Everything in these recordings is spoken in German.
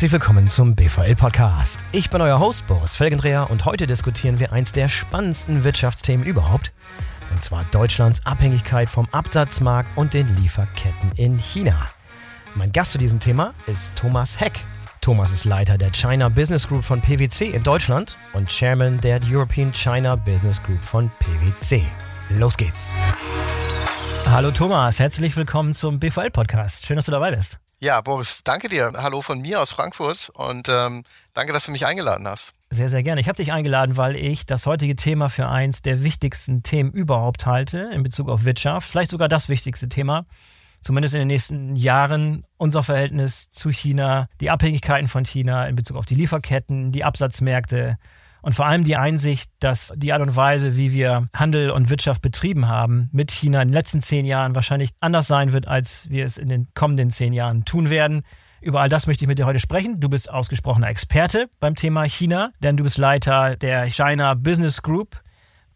Herzlich willkommen zum BVL Podcast. Ich bin euer Host Boris Felgendreher und heute diskutieren wir eins der spannendsten Wirtschaftsthemen überhaupt. Und zwar Deutschlands Abhängigkeit vom Absatzmarkt und den Lieferketten in China. Mein Gast zu diesem Thema ist Thomas Heck. Thomas ist Leiter der China Business Group von PwC in Deutschland und Chairman der European China Business Group von PwC. Los geht's. Hallo Thomas, herzlich willkommen zum BVL Podcast. Schön, dass du dabei bist. Ja, Boris, danke dir. Hallo von mir aus Frankfurt und ähm, danke, dass du mich eingeladen hast. Sehr, sehr gerne. Ich habe dich eingeladen, weil ich das heutige Thema für eins der wichtigsten Themen überhaupt halte in Bezug auf Wirtschaft. Vielleicht sogar das wichtigste Thema. Zumindest in den nächsten Jahren unser Verhältnis zu China, die Abhängigkeiten von China in Bezug auf die Lieferketten, die Absatzmärkte, und vor allem die Einsicht, dass die Art und Weise, wie wir Handel und Wirtschaft betrieben haben, mit China in den letzten zehn Jahren wahrscheinlich anders sein wird, als wir es in den kommenden zehn Jahren tun werden. Über all das möchte ich mit dir heute sprechen. Du bist ausgesprochener Experte beim Thema China, denn du bist Leiter der China Business Group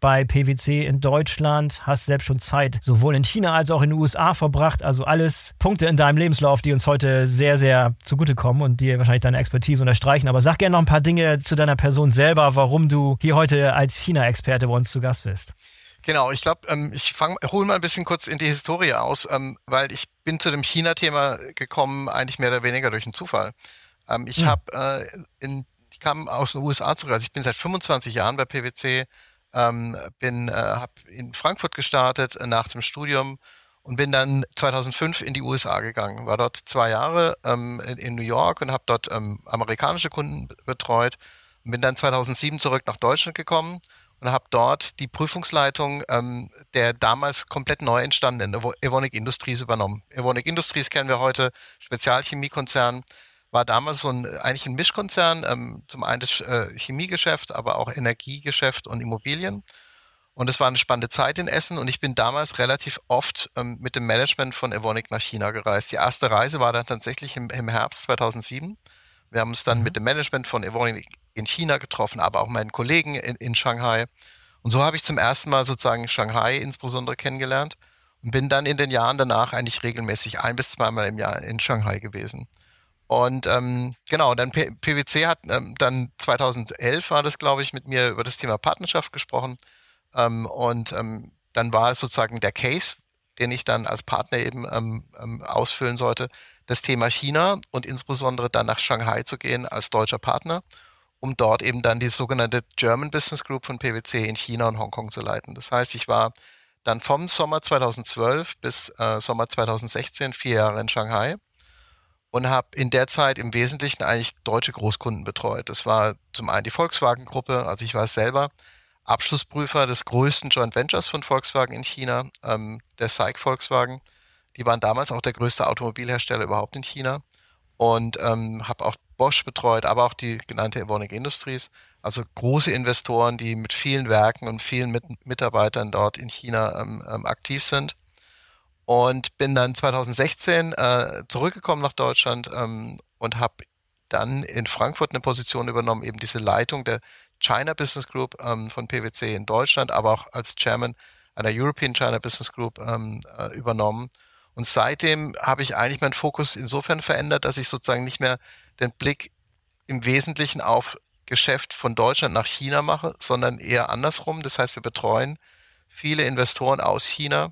bei PwC in Deutschland, hast selbst schon Zeit sowohl in China als auch in den USA verbracht. Also alles Punkte in deinem Lebenslauf, die uns heute sehr, sehr zugutekommen und dir wahrscheinlich deine Expertise unterstreichen. Aber sag gerne noch ein paar Dinge zu deiner Person selber, warum du hier heute als China-Experte bei uns zu Gast bist. Genau, ich glaube, ähm, ich hole mal ein bisschen kurz in die Historie aus, ähm, weil ich bin zu dem China-Thema gekommen, eigentlich mehr oder weniger durch einen Zufall. Ähm, ich hm. habe äh, in ich kam aus den USA zurück, also ich bin seit 25 Jahren bei PwC, ähm, bin, äh, habe in Frankfurt gestartet äh, nach dem Studium und bin dann 2005 in die USA gegangen. War dort zwei Jahre ähm, in, in, New York und habe dort ähm, amerikanische Kunden betreut. Bin dann 2007 zurück nach Deutschland gekommen und habe dort die Prüfungsleitung ähm, der damals komplett neu entstandenen Evonik Industries übernommen. Evonik Industries kennen wir heute, Spezialchemiekonzern, war damals so ein, eigentlich ein Mischkonzern, ähm, zum einen das äh, Chemiegeschäft, aber auch Energiegeschäft und Immobilien. Und es war eine spannende Zeit in Essen und ich bin damals relativ oft ähm, mit dem Management von Evonik nach China gereist. Die erste Reise war dann tatsächlich im, im Herbst 2007. Wir haben uns dann mhm. mit dem Management von Evonik in China getroffen, aber auch meinen Kollegen in, in Shanghai. Und so habe ich zum ersten Mal sozusagen Shanghai insbesondere kennengelernt und bin dann in den Jahren danach eigentlich regelmäßig ein bis zweimal im Jahr in Shanghai gewesen. Und ähm, genau, dann P PwC hat ähm, dann 2011 war das, glaube ich, mit mir über das Thema Partnerschaft gesprochen. Ähm, und ähm, dann war es sozusagen der Case, den ich dann als Partner eben ähm, ähm, ausfüllen sollte, das Thema China und insbesondere dann nach Shanghai zu gehen als deutscher Partner, um dort eben dann die sogenannte German Business Group von PwC in China und Hongkong zu leiten. Das heißt, ich war dann vom Sommer 2012 bis äh, Sommer 2016 vier Jahre in Shanghai und habe in der Zeit im Wesentlichen eigentlich deutsche Großkunden betreut. Das war zum einen die Volkswagen-Gruppe, also ich war selber Abschlussprüfer des größten Joint Ventures von Volkswagen in China, ähm, der SAIC Volkswagen. Die waren damals auch der größte Automobilhersteller überhaupt in China und ähm, habe auch Bosch betreut, aber auch die genannte Evonik Industries, also große Investoren, die mit vielen Werken und vielen mit Mitarbeitern dort in China ähm, ähm aktiv sind und bin dann 2016 äh, zurückgekommen nach Deutschland ähm, und habe dann in Frankfurt eine Position übernommen, eben diese Leitung der China Business Group ähm, von PwC in Deutschland, aber auch als Chairman einer European China Business Group ähm, äh, übernommen. Und seitdem habe ich eigentlich meinen Fokus insofern verändert, dass ich sozusagen nicht mehr den Blick im Wesentlichen auf Geschäft von Deutschland nach China mache, sondern eher andersrum. Das heißt, wir betreuen viele Investoren aus China,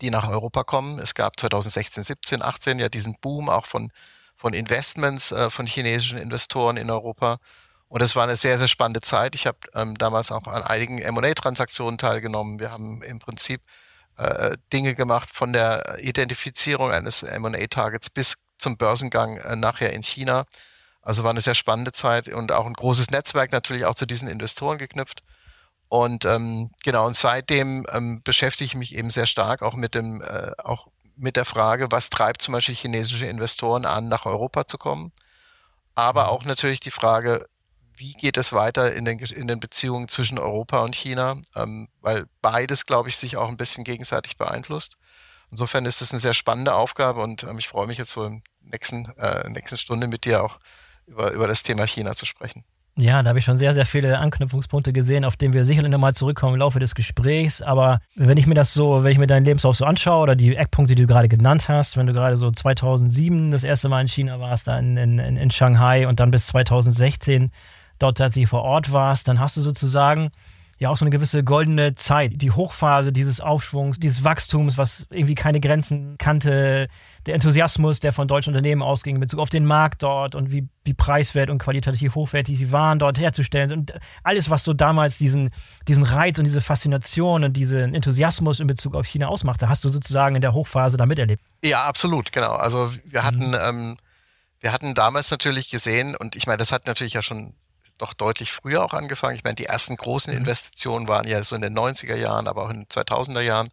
die nach Europa kommen. Es gab 2016, 17, 18 ja diesen Boom auch von, von Investments äh, von chinesischen Investoren in Europa. Und es war eine sehr, sehr spannende Zeit. Ich habe ähm, damals auch an einigen M&A-Transaktionen teilgenommen. Wir haben im Prinzip äh, Dinge gemacht von der Identifizierung eines M&A-Targets bis zum Börsengang äh, nachher in China. Also war eine sehr spannende Zeit und auch ein großes Netzwerk natürlich auch zu diesen Investoren geknüpft. Und ähm, genau, und seitdem ähm, beschäftige ich mich eben sehr stark auch mit dem, äh, auch mit der Frage, was treibt zum Beispiel chinesische Investoren an, nach Europa zu kommen. Aber mhm. auch natürlich die Frage, wie geht es weiter in den, in den Beziehungen zwischen Europa und China, ähm, weil beides, glaube ich, sich auch ein bisschen gegenseitig beeinflusst. Insofern ist es eine sehr spannende Aufgabe und ähm, ich freue mich jetzt so in der nächsten, äh, nächsten Stunde mit dir auch über, über das Thema China zu sprechen. Ja, da habe ich schon sehr, sehr viele Anknüpfungspunkte gesehen, auf denen wir sicherlich nochmal zurückkommen im Laufe des Gesprächs. Aber wenn ich mir das so, wenn ich mir deinen Lebenslauf so anschaue oder die Eckpunkte, die du gerade genannt hast, wenn du gerade so 2007 das erste Mal in China warst, da in, in, in Shanghai und dann bis 2016 dort tatsächlich vor Ort warst, dann hast du sozusagen ja auch so eine gewisse goldene Zeit, die Hochphase dieses Aufschwungs, dieses Wachstums, was irgendwie keine Grenzen kannte, der Enthusiasmus, der von deutschen Unternehmen ausging in Bezug auf den Markt dort und wie, wie preiswert und qualitativ hochwertig die Waren dort herzustellen sind und alles, was so damals diesen, diesen Reiz und diese Faszination und diesen Enthusiasmus in Bezug auf China ausmachte, hast du sozusagen in der Hochphase da miterlebt. Ja, absolut, genau. Also wir hatten, mhm. ähm, wir hatten damals natürlich gesehen und ich meine, das hat natürlich ja schon doch deutlich früher auch angefangen. Ich meine, die ersten großen mhm. Investitionen waren ja so in den 90er Jahren, aber auch in den 2000er Jahren.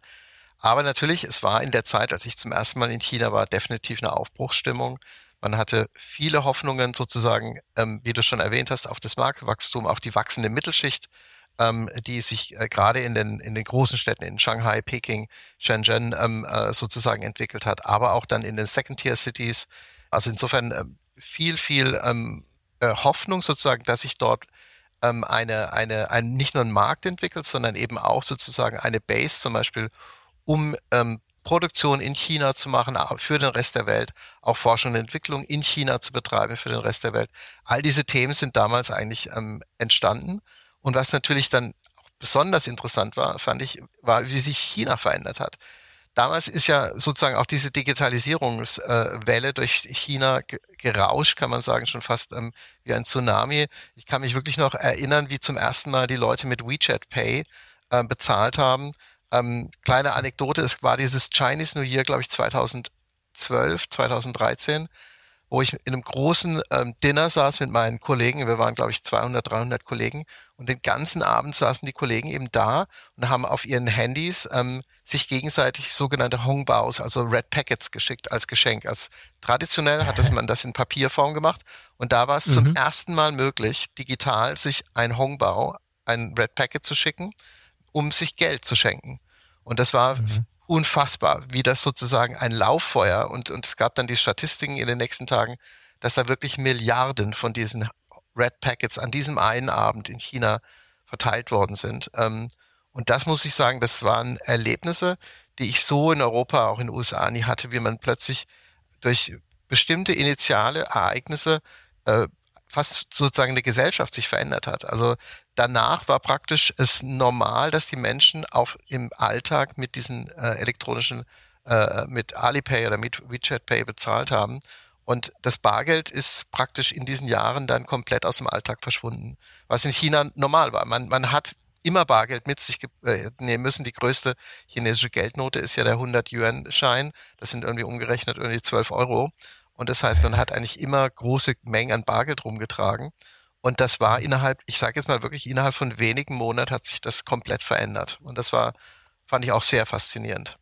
Aber natürlich, es war in der Zeit, als ich zum ersten Mal in China war, definitiv eine Aufbruchsstimmung. Man hatte viele Hoffnungen sozusagen, ähm, wie du schon erwähnt hast, auf das Marktwachstum, auf die wachsende Mittelschicht, ähm, die sich äh, gerade in den, in den großen Städten in Shanghai, Peking, Shenzhen ähm, äh, sozusagen entwickelt hat, aber auch dann in den Second-Tier-Cities. Also insofern äh, viel, viel ähm, äh, Hoffnung sozusagen, dass sich dort ähm, eine, eine, ein, nicht nur ein Markt entwickelt, sondern eben auch sozusagen eine Base zum Beispiel, um ähm, Produktion in China zu machen für den Rest der Welt, auch Forschung und Entwicklung in China zu betreiben für den Rest der Welt. All diese Themen sind damals eigentlich ähm, entstanden. Und was natürlich dann besonders interessant war, fand ich, war, wie sich China verändert hat. Damals ist ja sozusagen auch diese Digitalisierungswelle durch China gerauscht, kann man sagen, schon fast ähm, wie ein Tsunami. Ich kann mich wirklich noch erinnern, wie zum ersten Mal die Leute mit WeChat Pay äh, bezahlt haben. Ähm, kleine Anekdote, es war dieses Chinese New Year, glaube ich, 2012, 2013 wo ich in einem großen ähm, Dinner saß mit meinen Kollegen. Wir waren, glaube ich, 200, 300 Kollegen. Und den ganzen Abend saßen die Kollegen eben da und haben auf ihren Handys ähm, sich gegenseitig sogenannte Hongbaos, also Red Packets geschickt als Geschenk. Als traditionell hat das man das in Papierform gemacht. Und da war es mhm. zum ersten Mal möglich, digital sich ein Hongbao, ein Red Packet zu schicken, um sich Geld zu schenken. Und das war mhm unfassbar, wie das sozusagen ein Lauffeuer und, und es gab dann die Statistiken in den nächsten Tagen, dass da wirklich Milliarden von diesen Red Packets an diesem einen Abend in China verteilt worden sind. Ähm, und das muss ich sagen, das waren Erlebnisse, die ich so in Europa, auch in den USA nie hatte, wie man plötzlich durch bestimmte initiale Ereignisse äh, fast sozusagen eine Gesellschaft sich verändert hat. Also danach war praktisch es normal, dass die Menschen auf im Alltag mit diesen äh, elektronischen, äh, mit Alipay oder mit WeChat Pay bezahlt haben. Und das Bargeld ist praktisch in diesen Jahren dann komplett aus dem Alltag verschwunden, was in China normal war. Man, man hat immer Bargeld mit sich äh, nehmen müssen. Die größte chinesische Geldnote ist ja der 100-Yuan-Schein. Das sind irgendwie umgerechnet irgendwie 12 Euro. Und das heißt, man hat eigentlich immer große Mengen an Bargeld rumgetragen. Und das war innerhalb, ich sage jetzt mal wirklich, innerhalb von wenigen Monaten hat sich das komplett verändert. Und das war, fand ich auch sehr faszinierend.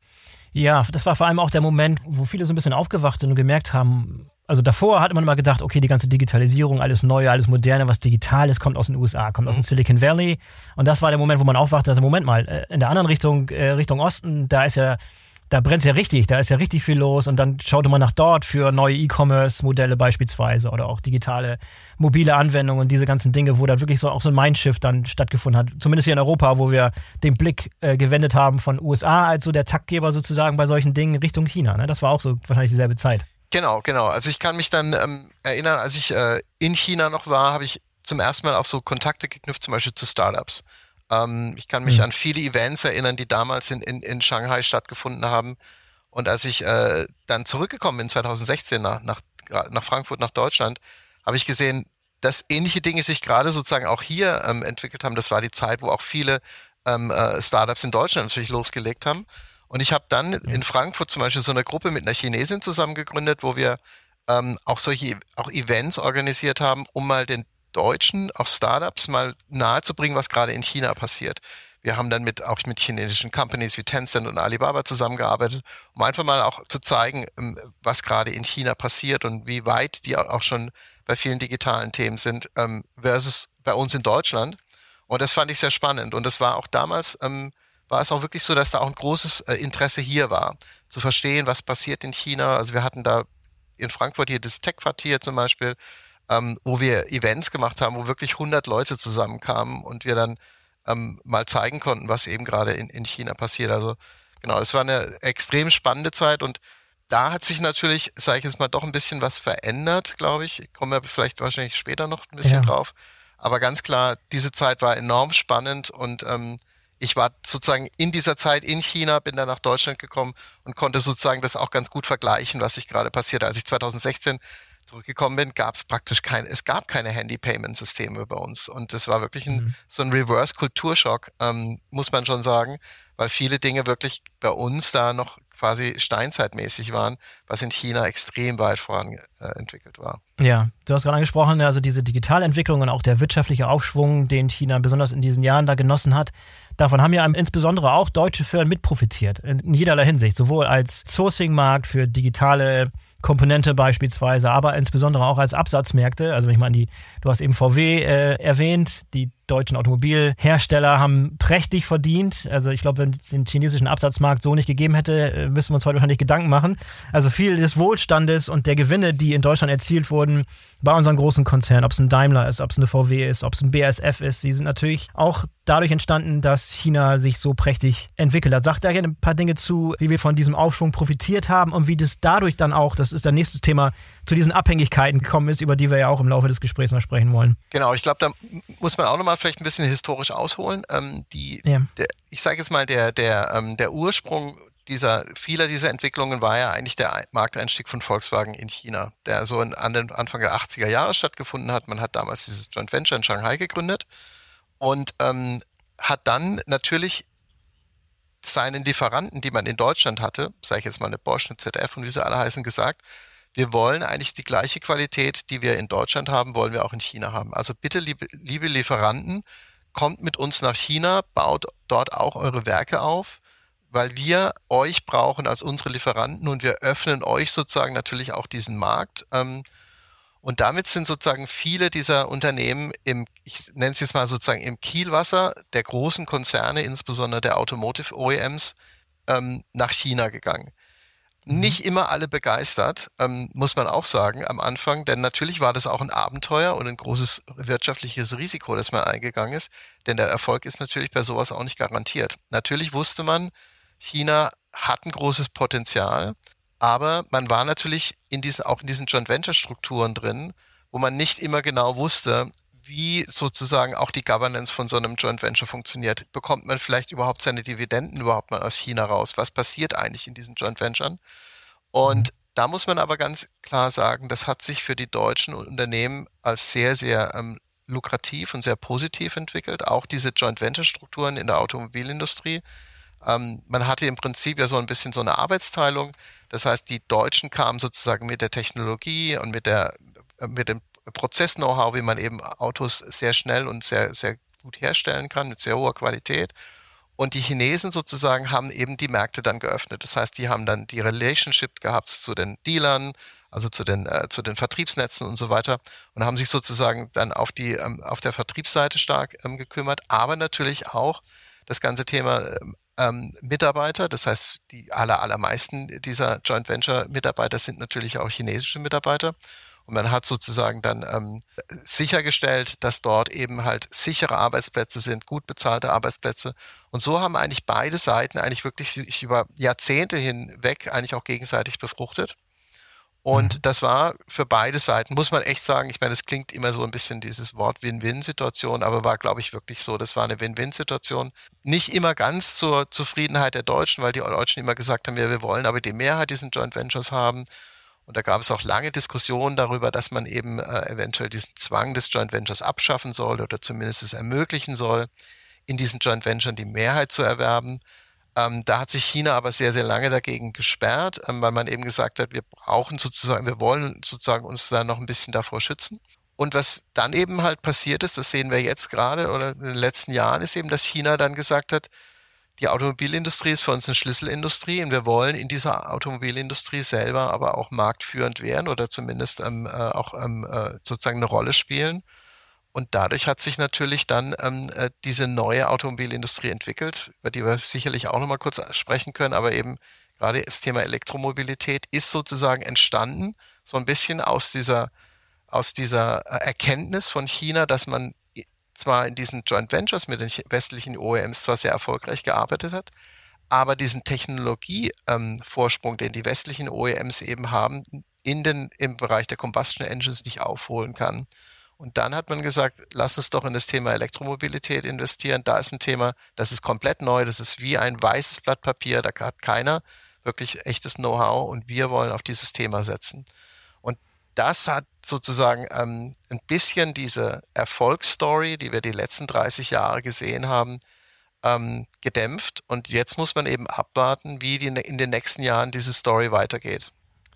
Ja, das war vor allem auch der Moment, wo viele so ein bisschen aufgewacht sind und gemerkt haben, also davor hat man immer gedacht, okay, die ganze Digitalisierung, alles Neue, alles Moderne, was digital ist, kommt aus den USA, kommt aus dem mhm. Silicon Valley. Und das war der Moment, wo man aufwachte, Moment mal, äh, in der anderen Richtung, äh, Richtung Osten, da ist ja da brennt es ja richtig, da ist ja richtig viel los und dann schaute man nach dort für neue E-Commerce-Modelle beispielsweise oder auch digitale mobile Anwendungen und diese ganzen Dinge, wo da wirklich so auch so ein Mindshift dann stattgefunden hat. Zumindest hier in Europa, wo wir den Blick äh, gewendet haben von USA als so der Taktgeber sozusagen bei solchen Dingen Richtung China. Ne? Das war auch so wahrscheinlich dieselbe Zeit. Genau, genau. Also ich kann mich dann ähm, erinnern, als ich äh, in China noch war, habe ich zum ersten Mal auch so Kontakte geknüpft, zum Beispiel zu Startups. Ähm, ich kann mich mhm. an viele Events erinnern, die damals in, in, in Shanghai stattgefunden haben. Und als ich äh, dann zurückgekommen bin 2016 nach, nach, nach Frankfurt, nach Deutschland, habe ich gesehen, dass ähnliche Dinge sich gerade sozusagen auch hier ähm, entwickelt haben. Das war die Zeit, wo auch viele ähm, äh, Startups in Deutschland natürlich losgelegt haben. Und ich habe dann in Frankfurt zum Beispiel so eine Gruppe mit einer Chinesin zusammen gegründet, wo wir ähm, auch solche auch Events organisiert haben, um mal den Deutschen, auch Startups mal nahezubringen, was gerade in China passiert. Wir haben dann mit, auch mit chinesischen Companies wie Tencent und Alibaba zusammengearbeitet, um einfach mal auch zu zeigen, ähm, was gerade in China passiert und wie weit die auch schon bei vielen digitalen Themen sind, ähm, versus bei uns in Deutschland. Und das fand ich sehr spannend. Und das war auch damals, ähm, war es auch wirklich so, dass da auch ein großes äh, Interesse hier war, zu verstehen, was passiert in China. Also wir hatten da in Frankfurt hier das Tech-Quartier zum Beispiel, ähm, wo wir Events gemacht haben, wo wirklich 100 Leute zusammenkamen und wir dann ähm, mal zeigen konnten, was eben gerade in, in China passiert. Also genau, es war eine extrem spannende Zeit und da hat sich natürlich, sage ich jetzt mal, doch ein bisschen was verändert, glaube ich. Ich komme ja vielleicht wahrscheinlich später noch ein bisschen ja. drauf. Aber ganz klar, diese Zeit war enorm spannend und ähm, ich war sozusagen in dieser Zeit in China, bin dann nach Deutschland gekommen und konnte sozusagen das auch ganz gut vergleichen, was sich gerade passiert. Als ich 2016 zurückgekommen bin, gab es praktisch kein, es gab keine Handy-Payment-Systeme bei uns. Und das war wirklich ein, mhm. so ein Reverse-Kulturschock, ähm, muss man schon sagen, weil viele Dinge wirklich bei uns da noch quasi steinzeitmäßig waren, was in China extrem weit voran äh, entwickelt war. Ja, du hast gerade angesprochen, also diese Digitalentwicklung und auch der wirtschaftliche Aufschwung, den China besonders in diesen Jahren da genossen hat, davon haben ja insbesondere auch deutsche Firmen mitprofitiert, in jederlei Hinsicht, sowohl als Sourcing-Markt für digitale Komponente beispielsweise, aber insbesondere auch als Absatzmärkte. Also wenn ich mal an die, du hast eben VW äh, erwähnt, die deutschen Automobilhersteller haben prächtig verdient. Also ich glaube, wenn es den chinesischen Absatzmarkt so nicht gegeben hätte, äh, müssen wir uns heute wahrscheinlich Gedanken machen. Also viel des Wohlstandes und der Gewinne, die in Deutschland erzielt wurden, bei unseren großen Konzernen, ob es ein Daimler ist, ob es eine VW ist, ob es ein BASF ist, die sind natürlich auch dadurch entstanden, dass China sich so prächtig entwickelt hat. Sagt da gerne ein paar Dinge zu, wie wir von diesem Aufschwung profitiert haben und wie das dadurch dann auch, das ist das nächste Thema, zu diesen Abhängigkeiten gekommen ist, über die wir ja auch im Laufe des Gesprächs noch sprechen wollen. Genau, ich glaube, da muss man auch nochmal vielleicht ein bisschen historisch ausholen. Ähm, die, ja. der, ich sage jetzt mal, der, der, ähm, der Ursprung dieser, vieler dieser Entwicklungen war ja eigentlich der Markteinstieg von Volkswagen in China, der so in, an den Anfang der 80er Jahre stattgefunden hat. Man hat damals dieses Joint Venture in Shanghai gegründet und ähm, hat dann natürlich seinen Lieferanten, die man in Deutschland hatte, sage ich jetzt mal eine Bosch, eine ZF und wie sie alle heißen, gesagt, wir wollen eigentlich die gleiche Qualität, die wir in Deutschland haben, wollen wir auch in China haben. Also bitte, liebe, liebe Lieferanten, kommt mit uns nach China, baut dort auch eure Werke auf, weil wir euch brauchen als unsere Lieferanten und wir öffnen euch sozusagen natürlich auch diesen Markt. Ähm, und damit sind sozusagen viele dieser Unternehmen im, ich nenne es jetzt mal sozusagen im Kielwasser der großen Konzerne, insbesondere der Automotive OEMs, ähm, nach China gegangen. Mhm. Nicht immer alle begeistert, ähm, muss man auch sagen, am Anfang, denn natürlich war das auch ein Abenteuer und ein großes wirtschaftliches Risiko, das man eingegangen ist, denn der Erfolg ist natürlich bei sowas auch nicht garantiert. Natürlich wusste man, China hat ein großes Potenzial, aber man war natürlich in diesen, auch in diesen Joint Venture Strukturen drin, wo man nicht immer genau wusste, wie sozusagen auch die Governance von so einem Joint Venture funktioniert. Bekommt man vielleicht überhaupt seine Dividenden überhaupt mal aus China raus? Was passiert eigentlich in diesen Joint Venturen? Und mhm. da muss man aber ganz klar sagen, das hat sich für die deutschen Unternehmen als sehr, sehr ähm, lukrativ und sehr positiv entwickelt. Auch diese Joint Venture Strukturen in der Automobilindustrie. Ähm, man hatte im Prinzip ja so ein bisschen so eine Arbeitsteilung. Das heißt, die Deutschen kamen sozusagen mit der Technologie und mit der äh, mit dem Prozess-Know-how, wie man eben Autos sehr schnell und sehr, sehr gut herstellen kann, mit sehr hoher Qualität. Und die Chinesen sozusagen haben eben die Märkte dann geöffnet. Das heißt, die haben dann die Relationship gehabt zu den Dealern, also zu den, äh, zu den Vertriebsnetzen und so weiter und haben sich sozusagen dann auf die, ähm, auf der Vertriebsseite stark ähm, gekümmert, aber natürlich auch das ganze Thema ähm, Mitarbeiter. Das heißt, die aller, allermeisten dieser Joint Venture Mitarbeiter sind natürlich auch chinesische Mitarbeiter. Und man hat sozusagen dann ähm, sichergestellt, dass dort eben halt sichere Arbeitsplätze sind, gut bezahlte Arbeitsplätze. Und so haben eigentlich beide Seiten eigentlich wirklich sich über Jahrzehnte hinweg eigentlich auch gegenseitig befruchtet. Und mhm. das war für beide Seiten, muss man echt sagen, ich meine, es klingt immer so ein bisschen dieses Wort Win-Win-Situation, aber war, glaube ich, wirklich so. Das war eine Win-Win-Situation. Nicht immer ganz zur Zufriedenheit der Deutschen, weil die Deutschen immer gesagt haben, ja, wir wollen aber die Mehrheit diesen Joint Ventures haben. Und da gab es auch lange Diskussionen darüber, dass man eben äh, eventuell diesen Zwang des Joint Ventures abschaffen soll oder zumindest es ermöglichen soll, in diesen Joint Ventures die Mehrheit zu erwerben. Ähm, da hat sich China aber sehr, sehr lange dagegen gesperrt, ähm, weil man eben gesagt hat, wir brauchen sozusagen, wir wollen sozusagen uns da noch ein bisschen davor schützen. Und was dann eben halt passiert ist, das sehen wir jetzt gerade oder in den letzten Jahren, ist eben, dass China dann gesagt hat, die Automobilindustrie ist für uns eine Schlüsselindustrie und wir wollen in dieser Automobilindustrie selber aber auch marktführend werden oder zumindest ähm, äh, auch ähm, äh, sozusagen eine Rolle spielen. Und dadurch hat sich natürlich dann ähm, äh, diese neue Automobilindustrie entwickelt, über die wir sicherlich auch nochmal kurz sprechen können, aber eben gerade das Thema Elektromobilität ist sozusagen entstanden, so ein bisschen aus dieser aus dieser Erkenntnis von China, dass man zwar in diesen Joint Ventures mit den westlichen OEMs zwar sehr erfolgreich gearbeitet hat, aber diesen Technologievorsprung, ähm, den die westlichen OEMs eben haben, in den, im Bereich der Combustion Engines nicht aufholen kann. Und dann hat man gesagt, lass uns doch in das Thema Elektromobilität investieren. Da ist ein Thema, das ist komplett neu, das ist wie ein weißes Blatt Papier, da hat keiner wirklich echtes Know-how und wir wollen auf dieses Thema setzen. Das hat sozusagen ähm, ein bisschen diese Erfolgsstory, die wir die letzten 30 Jahre gesehen haben, ähm, gedämpft. Und jetzt muss man eben abwarten, wie die in den nächsten Jahren diese Story weitergeht.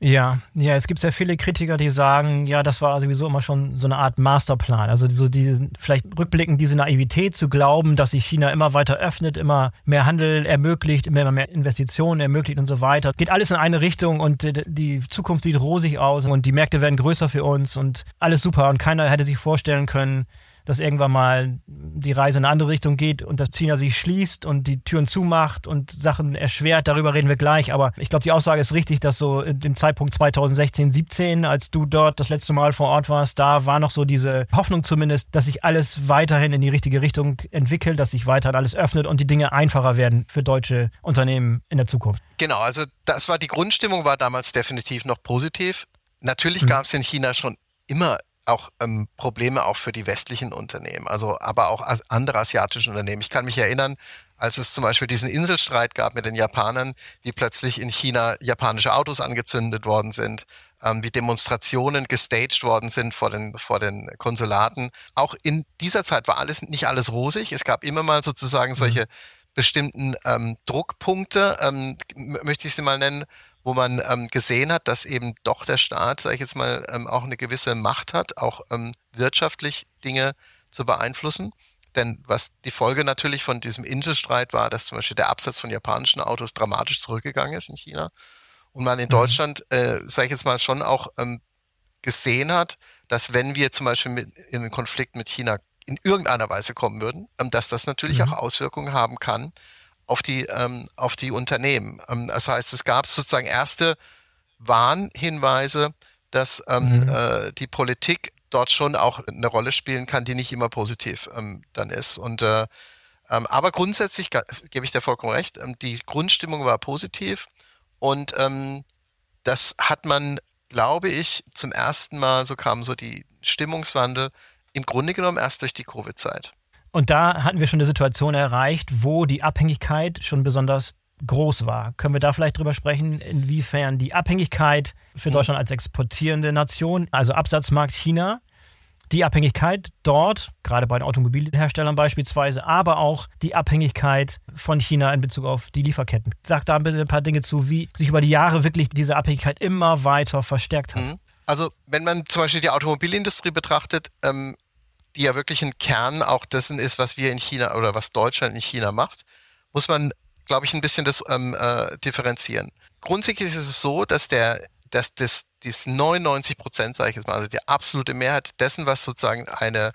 Ja, ja, es gibt sehr viele Kritiker, die sagen, ja, das war sowieso immer schon so eine Art Masterplan. Also so die, vielleicht rückblickend diese Naivität zu glauben, dass sich China immer weiter öffnet, immer mehr Handel ermöglicht, immer mehr Investitionen ermöglicht und so weiter. Geht alles in eine Richtung und die Zukunft sieht rosig aus und die Märkte werden größer für uns und alles super und keiner hätte sich vorstellen können, dass irgendwann mal die Reise in eine andere Richtung geht und dass China sich schließt und die Türen zumacht und Sachen erschwert. Darüber reden wir gleich. Aber ich glaube, die Aussage ist richtig, dass so im Zeitpunkt 2016, 17, als du dort das letzte Mal vor Ort warst, da war noch so diese Hoffnung zumindest, dass sich alles weiterhin in die richtige Richtung entwickelt, dass sich weiterhin alles öffnet und die Dinge einfacher werden für deutsche Unternehmen in der Zukunft. Genau, also das war die Grundstimmung, war damals definitiv noch positiv. Natürlich hm. gab es in China schon immer auch ähm, Probleme auch für die westlichen Unternehmen, also aber auch andere asiatische Unternehmen. Ich kann mich erinnern, als es zum Beispiel diesen Inselstreit gab mit den Japanern, wie plötzlich in China japanische Autos angezündet worden sind, ähm, wie Demonstrationen gestaged worden sind vor den, vor den Konsulaten. Auch in dieser Zeit war alles nicht alles rosig. Es gab immer mal sozusagen mhm. solche bestimmten ähm, Druckpunkte, ähm, möchte ich sie mal nennen, wo man ähm, gesehen hat, dass eben doch der Staat, sage ich jetzt mal, ähm, auch eine gewisse Macht hat, auch ähm, wirtschaftlich Dinge zu beeinflussen. Denn was die Folge natürlich von diesem Inselstreit war, dass zum Beispiel der Absatz von japanischen Autos dramatisch zurückgegangen ist in China und man in mhm. Deutschland, äh, sage ich jetzt mal, schon auch ähm, gesehen hat, dass wenn wir zum Beispiel mit, in einen Konflikt mit China in irgendeiner Weise kommen würden, ähm, dass das natürlich mhm. auch Auswirkungen haben kann auf die, ähm, auf die Unternehmen. Ähm, das heißt, es gab sozusagen erste Warnhinweise, dass ähm, mhm. äh, die Politik dort schon auch eine Rolle spielen kann, die nicht immer positiv ähm, dann ist. Und äh, ähm, aber grundsätzlich gebe ich dir vollkommen recht, ähm, die Grundstimmung war positiv und ähm, das hat man, glaube ich, zum ersten Mal, so kam so die Stimmungswandel, im Grunde genommen erst durch die Covid-Zeit. Und da hatten wir schon eine Situation erreicht, wo die Abhängigkeit schon besonders groß war. Können wir da vielleicht drüber sprechen, inwiefern die Abhängigkeit für mhm. Deutschland als exportierende Nation, also Absatzmarkt China, die Abhängigkeit dort, gerade bei den Automobilherstellern beispielsweise, aber auch die Abhängigkeit von China in Bezug auf die Lieferketten. Sag da bitte ein paar Dinge zu, wie sich über die Jahre wirklich diese Abhängigkeit immer weiter verstärkt hat. Mhm. Also wenn man zum Beispiel die Automobilindustrie betrachtet, ähm, die ja wirklich ein Kern auch dessen ist, was wir in China oder was Deutschland in China macht, muss man, glaube ich, ein bisschen das ähm, äh, differenzieren. Grundsätzlich ist es so, dass der, dass das, das 99 Prozent, sage ich jetzt mal, also die absolute Mehrheit dessen, was sozusagen eine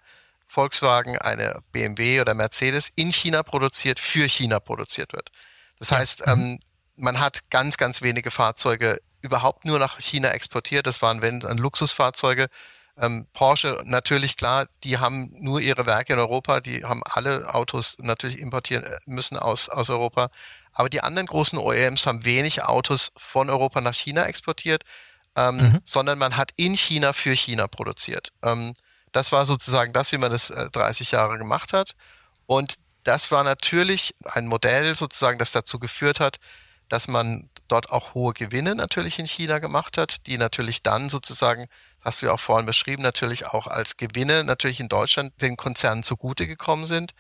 Volkswagen, eine BMW oder Mercedes in China produziert, für China produziert wird. Das heißt, mhm. ähm, man hat ganz, ganz wenige Fahrzeuge überhaupt nur nach China exportiert. Das waren, wenn, Luxusfahrzeuge, ähm, Porsche natürlich klar, die haben nur ihre Werke in Europa, die haben alle Autos natürlich importieren äh, müssen aus, aus Europa. Aber die anderen großen OEMs haben wenig Autos von Europa nach China exportiert, ähm, mhm. sondern man hat in China für China produziert. Ähm, das war sozusagen das, wie man das äh, 30 Jahre gemacht hat. Und das war natürlich ein Modell sozusagen, das dazu geführt hat, dass man dort auch hohe Gewinne natürlich in China gemacht hat, die natürlich dann sozusagen hast du ja auch vorhin beschrieben, natürlich auch als Gewinne natürlich in Deutschland den Konzernen zugute gekommen sind.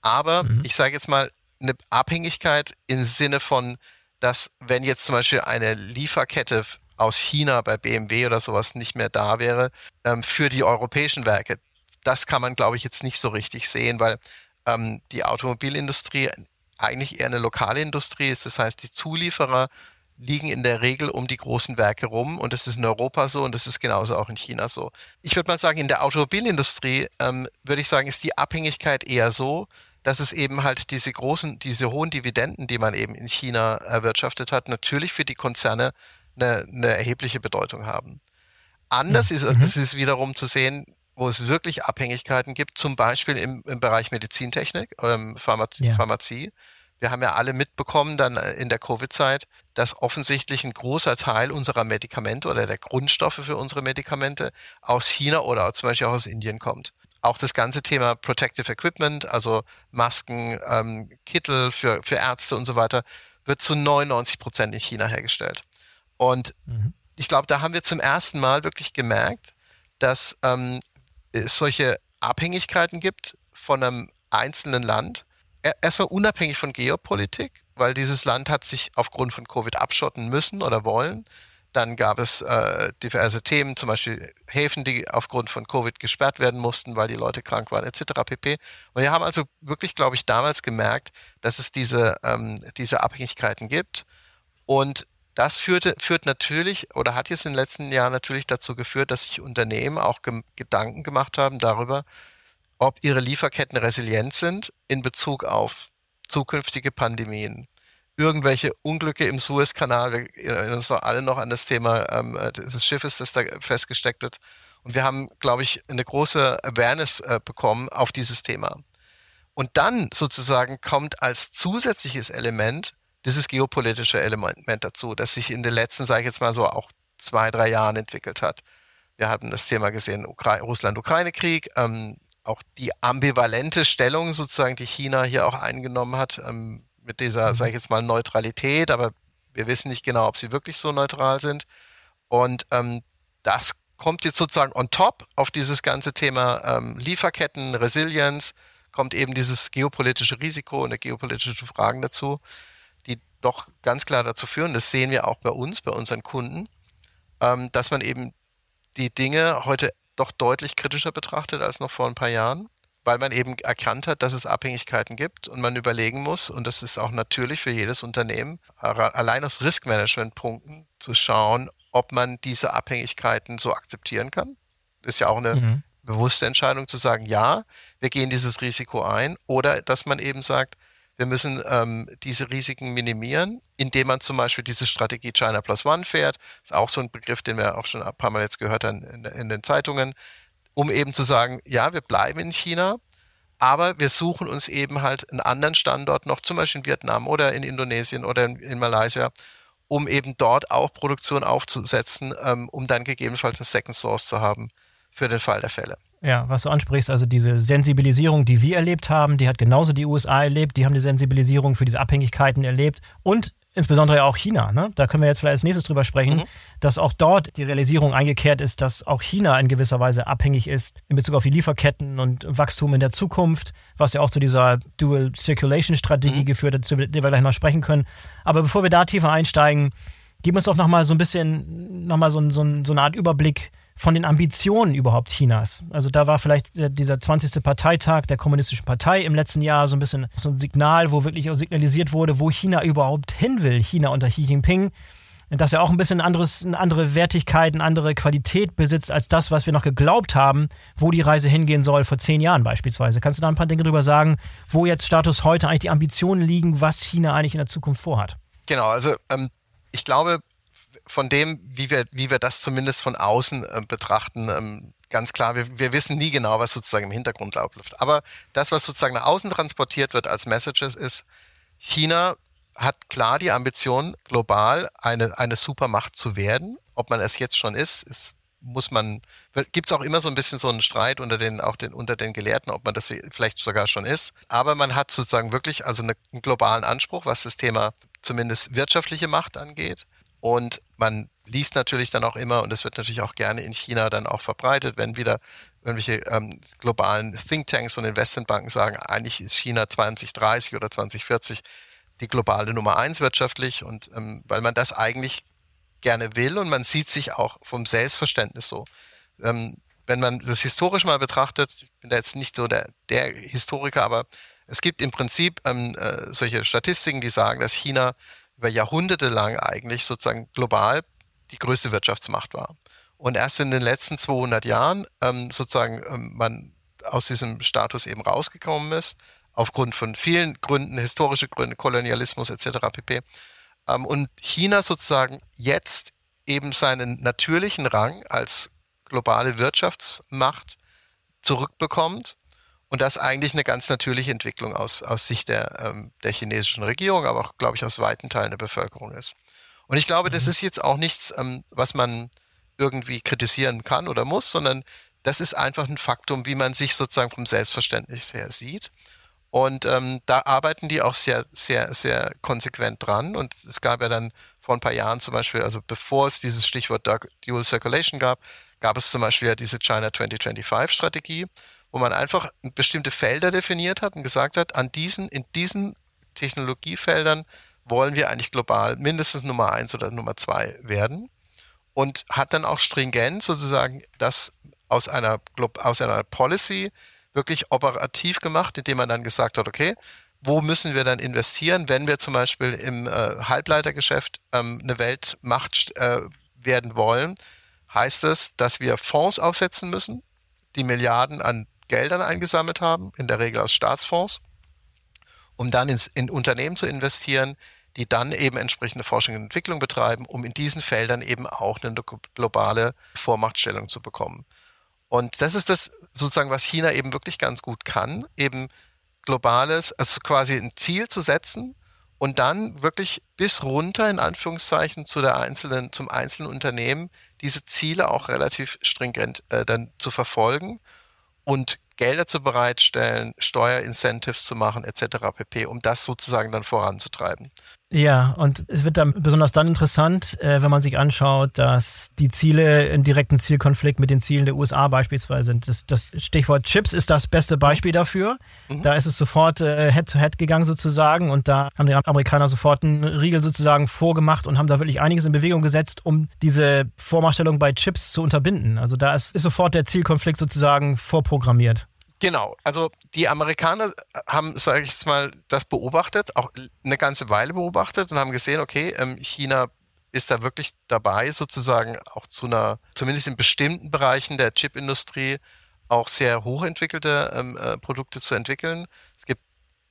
Aber mhm. ich sage jetzt mal, eine Abhängigkeit im Sinne von, dass wenn jetzt zum Beispiel eine Lieferkette aus China bei BMW oder sowas nicht mehr da wäre, ähm, für die europäischen Werke, das kann man, glaube ich, jetzt nicht so richtig sehen, weil ähm, die Automobilindustrie eigentlich eher eine lokale Industrie ist. Das heißt, die Zulieferer liegen in der Regel um die großen Werke rum und das ist in Europa so und das ist genauso auch in China so. Ich würde mal sagen, in der Automobilindustrie ähm, würde ich sagen, ist die Abhängigkeit eher so, dass es eben halt diese großen, diese hohen Dividenden, die man eben in China erwirtschaftet hat, natürlich für die Konzerne eine, eine erhebliche Bedeutung haben. Anders mhm. ist, ist es wiederum zu sehen, wo es wirklich Abhängigkeiten gibt, zum Beispiel im, im Bereich Medizintechnik, ähm, Pharmazie, ja. Pharmazie. Wir haben ja alle mitbekommen dann äh, in der Covid-Zeit, dass offensichtlich ein großer Teil unserer Medikamente oder der Grundstoffe für unsere Medikamente aus China oder zum Beispiel auch aus Indien kommt. Auch das ganze Thema Protective Equipment, also Masken, ähm, Kittel für, für Ärzte und so weiter, wird zu 99 Prozent in China hergestellt. Und mhm. ich glaube, da haben wir zum ersten Mal wirklich gemerkt, dass ähm, es solche Abhängigkeiten gibt von einem einzelnen Land. Erstmal unabhängig von Geopolitik, weil dieses Land hat sich aufgrund von Covid abschotten müssen oder wollen. Dann gab es äh, diverse Themen, zum Beispiel Häfen, die aufgrund von Covid gesperrt werden mussten, weil die Leute krank waren, etc. pp. Und wir haben also wirklich, glaube ich, damals gemerkt, dass es diese, ähm, diese Abhängigkeiten gibt. Und das führte, führt natürlich oder hat jetzt in den letzten Jahren natürlich dazu geführt, dass sich Unternehmen auch ge Gedanken gemacht haben darüber, ob ihre Lieferketten resilient sind in Bezug auf zukünftige Pandemien irgendwelche Unglücke im Suezkanal. Wir erinnern uns noch alle noch an das Thema ähm, des Schiffes, das da festgesteckt wird. Und wir haben, glaube ich, eine große Awareness äh, bekommen auf dieses Thema. Und dann sozusagen kommt als zusätzliches Element dieses geopolitische Element dazu, das sich in den letzten, sage ich jetzt mal so, auch zwei, drei Jahren entwickelt hat. Wir hatten das Thema gesehen, Russland-Ukraine-Krieg, ähm, auch die ambivalente Stellung sozusagen, die China hier auch eingenommen hat, ähm, mit dieser, mhm. sage ich jetzt mal, Neutralität, aber wir wissen nicht genau, ob sie wirklich so neutral sind. Und ähm, das kommt jetzt sozusagen on top auf dieses ganze Thema ähm, Lieferketten, Resilienz, kommt eben dieses geopolitische Risiko und geopolitische Fragen dazu, die doch ganz klar dazu führen, das sehen wir auch bei uns, bei unseren Kunden, ähm, dass man eben die Dinge heute doch deutlich kritischer betrachtet als noch vor ein paar Jahren weil man eben erkannt hat, dass es Abhängigkeiten gibt und man überlegen muss, und das ist auch natürlich für jedes Unternehmen, allein aus Risk-Management-Punkten zu schauen, ob man diese Abhängigkeiten so akzeptieren kann. Ist ja auch eine mhm. bewusste Entscheidung zu sagen, ja, wir gehen dieses Risiko ein, oder dass man eben sagt, wir müssen ähm, diese Risiken minimieren, indem man zum Beispiel diese Strategie China Plus One fährt. Das ist auch so ein Begriff, den wir auch schon ein paar Mal jetzt gehört haben in, in den Zeitungen um eben zu sagen, ja, wir bleiben in China, aber wir suchen uns eben halt einen anderen Standort noch, zum Beispiel in Vietnam oder in Indonesien oder in, in Malaysia, um eben dort auch Produktion aufzusetzen, ähm, um dann gegebenenfalls eine Second Source zu haben für den Fall der Fälle. Ja, was du ansprichst, also diese Sensibilisierung, die wir erlebt haben, die hat genauso die USA erlebt, die haben die Sensibilisierung für diese Abhängigkeiten erlebt und insbesondere ja auch China. Ne? Da können wir jetzt vielleicht als nächstes drüber sprechen, mhm. dass auch dort die Realisierung eingekehrt ist, dass auch China in gewisser Weise abhängig ist in Bezug auf die Lieferketten und Wachstum in der Zukunft, was ja auch zu dieser Dual Circulation Strategie mhm. geführt hat, zu der wir gleich mal sprechen können. Aber bevor wir da tiefer einsteigen, gib uns doch nochmal so ein bisschen, nochmal so, so, so eine Art Überblick von den Ambitionen überhaupt Chinas. Also da war vielleicht dieser 20. Parteitag der Kommunistischen Partei im letzten Jahr so ein bisschen so ein Signal, wo wirklich signalisiert wurde, wo China überhaupt hin will, China unter Xi Jinping. Dass er auch ein bisschen anderes, eine andere Wertigkeit, eine andere Qualität besitzt als das, was wir noch geglaubt haben, wo die Reise hingehen soll vor zehn Jahren beispielsweise. Kannst du da ein paar Dinge drüber sagen, wo jetzt Status heute eigentlich die Ambitionen liegen, was China eigentlich in der Zukunft vorhat? Genau, also ähm, ich glaube, von dem, wie wir, wie wir das zumindest von außen äh, betrachten, ähm, ganz klar, wir, wir wissen nie genau, was sozusagen im Hintergrund abläuft. Aber das, was sozusagen nach außen transportiert wird als Messages, ist, China hat klar die Ambition, global eine, eine Supermacht zu werden. Ob man es jetzt schon ist, ist muss man, gibt es auch immer so ein bisschen so einen Streit unter den, auch den, unter den Gelehrten, ob man das vielleicht sogar schon ist. Aber man hat sozusagen wirklich also eine, einen globalen Anspruch, was das Thema zumindest wirtschaftliche Macht angeht. Und man liest natürlich dann auch immer, und das wird natürlich auch gerne in China dann auch verbreitet, wenn wieder irgendwelche ähm, globalen Thinktanks und Investmentbanken sagen, eigentlich ist China 2030 oder 2040 die globale Nummer eins wirtschaftlich und ähm, weil man das eigentlich gerne will und man sieht sich auch vom Selbstverständnis so. Ähm, wenn man das historisch mal betrachtet, ich bin da jetzt nicht so der, der Historiker, aber es gibt im Prinzip ähm, äh, solche Statistiken, die sagen, dass China über Jahrhunderte lang eigentlich sozusagen global die größte Wirtschaftsmacht war. Und erst in den letzten 200 Jahren ähm, sozusagen ähm, man aus diesem Status eben rausgekommen ist, aufgrund von vielen Gründen, historische Gründe, Kolonialismus etc. pp. Ähm, und China sozusagen jetzt eben seinen natürlichen Rang als globale Wirtschaftsmacht zurückbekommt. Und das ist eigentlich eine ganz natürliche Entwicklung aus, aus Sicht der, ähm, der chinesischen Regierung, aber auch, glaube ich, aus weiten Teilen der Bevölkerung ist. Und ich glaube, das mhm. ist jetzt auch nichts, ähm, was man irgendwie kritisieren kann oder muss, sondern das ist einfach ein Faktum, wie man sich sozusagen vom Selbstverständnis her sieht. Und ähm, da arbeiten die auch sehr, sehr, sehr konsequent dran. Und es gab ja dann vor ein paar Jahren zum Beispiel, also bevor es dieses Stichwort Dual Circulation gab, gab es zum Beispiel ja diese China 2025 Strategie, wo man einfach bestimmte Felder definiert hat und gesagt hat, an diesen, in diesen Technologiefeldern wollen wir eigentlich global mindestens Nummer eins oder Nummer zwei werden und hat dann auch stringent sozusagen das aus einer, aus einer Policy wirklich operativ gemacht, indem man dann gesagt hat, okay, wo müssen wir dann investieren, wenn wir zum Beispiel im äh, Halbleitergeschäft ähm, eine Weltmacht äh, werden wollen, heißt es, dass wir Fonds aufsetzen müssen, die Milliarden an Geldern eingesammelt haben, in der Regel aus Staatsfonds, um dann ins, in Unternehmen zu investieren, die dann eben entsprechende Forschung und Entwicklung betreiben, um in diesen Feldern eben auch eine globale Vormachtstellung zu bekommen. Und das ist das sozusagen, was China eben wirklich ganz gut kann, eben globales, also quasi ein Ziel zu setzen und dann wirklich bis runter in Anführungszeichen zu der einzelnen, zum einzelnen Unternehmen diese Ziele auch relativ stringent äh, dann zu verfolgen und Gelder zu bereitstellen, Steuerincentives zu machen etc. pp, um das sozusagen dann voranzutreiben. Ja, und es wird dann besonders dann interessant, äh, wenn man sich anschaut, dass die Ziele in direkten Zielkonflikt mit den Zielen der USA beispielsweise sind. Das, das Stichwort Chips ist das beste Beispiel dafür. Mhm. Da ist es sofort äh, Head-to-Head -head gegangen sozusagen und da haben die Amerikaner sofort einen Riegel sozusagen vorgemacht und haben da wirklich einiges in Bewegung gesetzt, um diese Vormachtstellung bei Chips zu unterbinden. Also da ist, ist sofort der Zielkonflikt sozusagen vorprogrammiert. Genau, also die Amerikaner haben, sage ich jetzt mal, das beobachtet, auch eine ganze Weile beobachtet und haben gesehen, okay, ähm, China ist da wirklich dabei, sozusagen auch zu einer, zumindest in bestimmten Bereichen der Chipindustrie, auch sehr hochentwickelte ähm, äh, Produkte zu entwickeln. Es gibt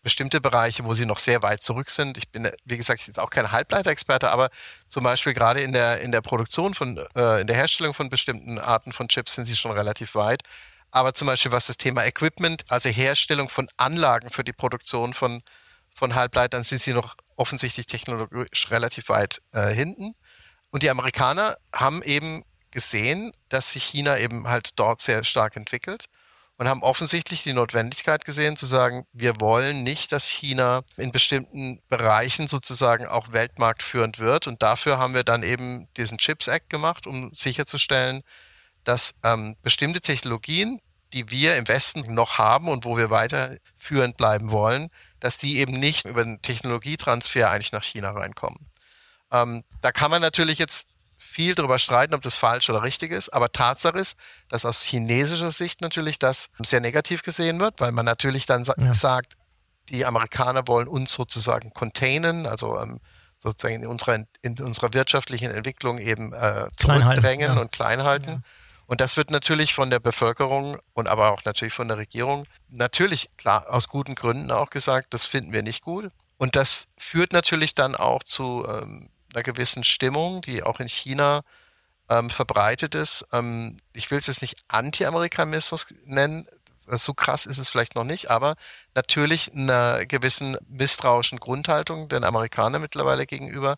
bestimmte Bereiche, wo sie noch sehr weit zurück sind. Ich bin, wie gesagt, jetzt auch kein Halbleiterexperte, aber zum Beispiel gerade in der, in der Produktion von, äh, in der Herstellung von bestimmten Arten von Chips sind sie schon relativ weit. Aber zum Beispiel was das Thema Equipment, also Herstellung von Anlagen für die Produktion von, von Halbleitern, sind sie noch offensichtlich technologisch relativ weit äh, hinten. Und die Amerikaner haben eben gesehen, dass sich China eben halt dort sehr stark entwickelt und haben offensichtlich die Notwendigkeit gesehen zu sagen, wir wollen nicht, dass China in bestimmten Bereichen sozusagen auch weltmarktführend wird. Und dafür haben wir dann eben diesen Chips Act gemacht, um sicherzustellen, dass ähm, bestimmte Technologien, die wir im Westen noch haben und wo wir weiterführend bleiben wollen, dass die eben nicht über den Technologietransfer eigentlich nach China reinkommen. Ähm, da kann man natürlich jetzt viel darüber streiten, ob das falsch oder richtig ist, aber Tatsache ist, dass aus chinesischer Sicht natürlich das sehr negativ gesehen wird, weil man natürlich dann sa ja. sagt, die Amerikaner wollen uns sozusagen containen, also ähm, sozusagen in unserer, in unserer wirtschaftlichen Entwicklung eben äh, zurückdrängen ja. und klein halten. Ja. Und das wird natürlich von der Bevölkerung und aber auch natürlich von der Regierung natürlich klar aus guten Gründen auch gesagt, das finden wir nicht gut. Und das führt natürlich dann auch zu ähm, einer gewissen Stimmung, die auch in China ähm, verbreitet ist. Ähm, ich will es jetzt nicht Anti-Amerikanismus nennen, so krass ist es vielleicht noch nicht, aber natürlich einer gewissen misstrauischen Grundhaltung den Amerikanern mittlerweile gegenüber,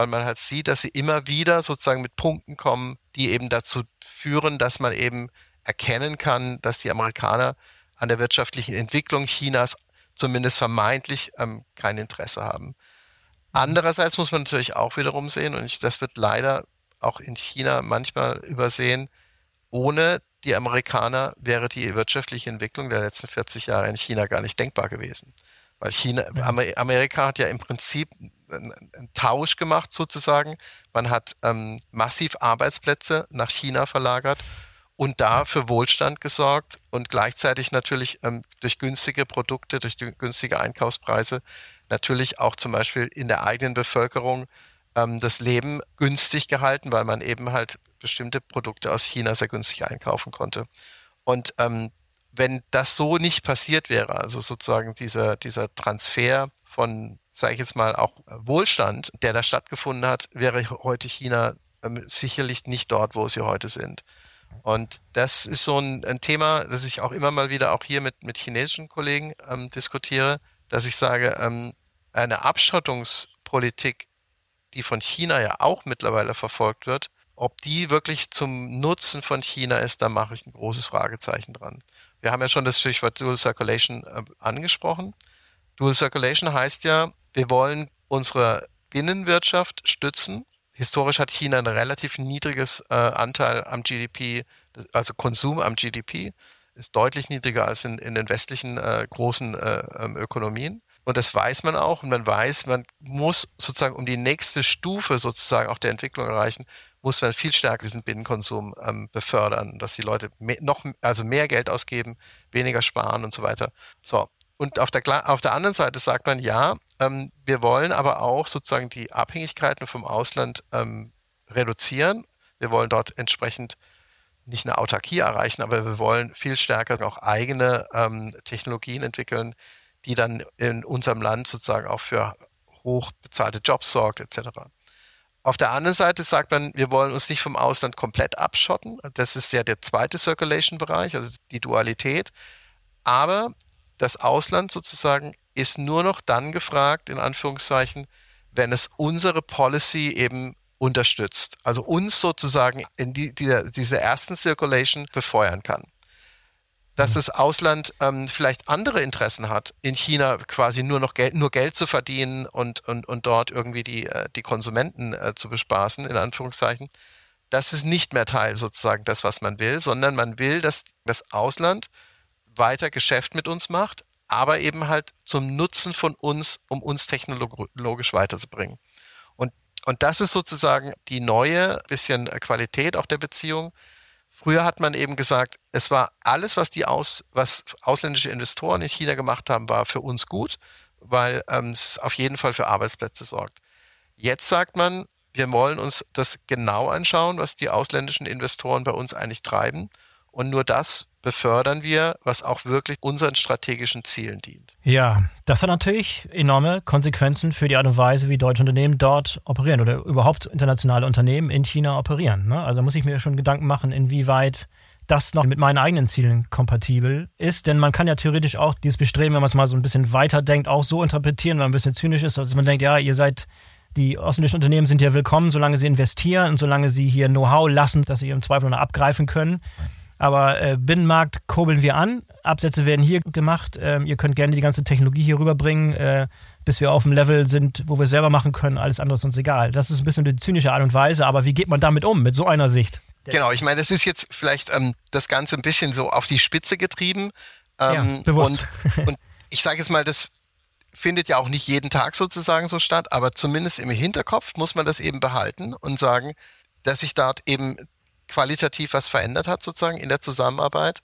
weil man halt sieht, dass sie immer wieder sozusagen mit Punkten kommen, die eben dazu führen, dass man eben erkennen kann, dass die Amerikaner an der wirtschaftlichen Entwicklung Chinas zumindest vermeintlich ähm, kein Interesse haben. Andererseits muss man natürlich auch wiederum sehen, und ich, das wird leider auch in China manchmal übersehen, ohne die Amerikaner wäre die wirtschaftliche Entwicklung der letzten 40 Jahre in China gar nicht denkbar gewesen. Weil China. Amerika hat ja im Prinzip einen Tausch gemacht sozusagen. Man hat ähm, massiv Arbeitsplätze nach China verlagert und da für Wohlstand gesorgt und gleichzeitig natürlich ähm, durch günstige Produkte, durch günstige Einkaufspreise natürlich auch zum Beispiel in der eigenen Bevölkerung ähm, das Leben günstig gehalten, weil man eben halt bestimmte Produkte aus China sehr günstig einkaufen konnte. Und ähm, wenn das so nicht passiert wäre, also sozusagen dieser, dieser Transfer von sage ich jetzt mal, auch Wohlstand, der da stattgefunden hat, wäre heute China ähm, sicherlich nicht dort, wo sie heute sind. Und das ist so ein, ein, Thema, das ich auch immer mal wieder auch hier mit, mit chinesischen Kollegen ähm, diskutiere, dass ich sage, ähm, eine Abschottungspolitik, die von China ja auch mittlerweile verfolgt wird, ob die wirklich zum Nutzen von China ist, da mache ich ein großes Fragezeichen dran. Wir haben ja schon das Stichwort Dual Circulation äh, angesprochen. Dual Circulation heißt ja, wir wollen unsere Binnenwirtschaft stützen. Historisch hat China ein relativ niedriges äh, Anteil am GDP, also Konsum am GDP, ist deutlich niedriger als in, in den westlichen äh, großen äh, ähm, Ökonomien. Und das weiß man auch. Und man weiß, man muss sozusagen um die nächste Stufe sozusagen auch der Entwicklung erreichen, muss man viel stärker diesen Binnenkonsum ähm, befördern, dass die Leute mehr, noch, also mehr Geld ausgeben, weniger sparen und so weiter. So. Und auf der, auf der anderen Seite sagt man, ja, ähm, wir wollen aber auch sozusagen die Abhängigkeiten vom Ausland ähm, reduzieren. Wir wollen dort entsprechend nicht eine Autarkie erreichen, aber wir wollen viel stärker auch eigene ähm, Technologien entwickeln, die dann in unserem Land sozusagen auch für hochbezahlte Jobs sorgt, etc. Auf der anderen Seite sagt man, wir wollen uns nicht vom Ausland komplett abschotten. Das ist ja der zweite Circulation-Bereich, also die Dualität. Aber das Ausland sozusagen ist nur noch dann gefragt, in Anführungszeichen, wenn es unsere Policy eben unterstützt. Also uns sozusagen in die, dieser, dieser ersten Circulation befeuern kann dass das Ausland ähm, vielleicht andere Interessen hat, in China quasi nur noch Geld, nur Geld zu verdienen und, und, und dort irgendwie die, äh, die Konsumenten äh, zu bespaßen, in Anführungszeichen. Das ist nicht mehr Teil sozusagen das, was man will, sondern man will, dass das Ausland weiter Geschäft mit uns macht, aber eben halt zum Nutzen von uns, um uns technologisch weiterzubringen. Und, und das ist sozusagen die neue bisschen Qualität auch der Beziehung, Früher hat man eben gesagt, es war alles, was die aus, was ausländische Investoren in China gemacht haben, war für uns gut, weil ähm, es auf jeden Fall für Arbeitsplätze sorgt. Jetzt sagt man, wir wollen uns das genau anschauen, was die ausländischen Investoren bei uns eigentlich treiben. Und nur das befördern wir, was auch wirklich unseren strategischen Zielen dient. Ja, das hat natürlich enorme Konsequenzen für die Art und Weise, wie deutsche Unternehmen dort operieren oder überhaupt internationale Unternehmen in China operieren. Ne? Also muss ich mir schon Gedanken machen, inwieweit das noch mit meinen eigenen Zielen kompatibel ist. Denn man kann ja theoretisch auch dieses Bestreben, wenn man es mal so ein bisschen weiter denkt, auch so interpretieren, wenn man ein bisschen zynisch ist, dass man denkt, ja, ihr seid die ausländischen Unternehmen sind ja willkommen, solange sie investieren und solange sie hier Know-how lassen, dass sie im Zweifel noch abgreifen können. Aber äh, Binnenmarkt kurbeln wir an. Absätze werden hier gemacht. Ähm, ihr könnt gerne die ganze Technologie hier rüberbringen, äh, bis wir auf dem Level sind, wo wir es selber machen können. Alles andere ist uns egal. Das ist ein bisschen eine zynische Art und Weise. Aber wie geht man damit um, mit so einer Sicht? Genau, ich meine, das ist jetzt vielleicht ähm, das Ganze ein bisschen so auf die Spitze getrieben. Ähm, ja, bewusst. Und, und ich sage jetzt mal, das findet ja auch nicht jeden Tag sozusagen so statt, aber zumindest im Hinterkopf muss man das eben behalten und sagen, dass sich dort eben qualitativ was verändert hat, sozusagen in der Zusammenarbeit.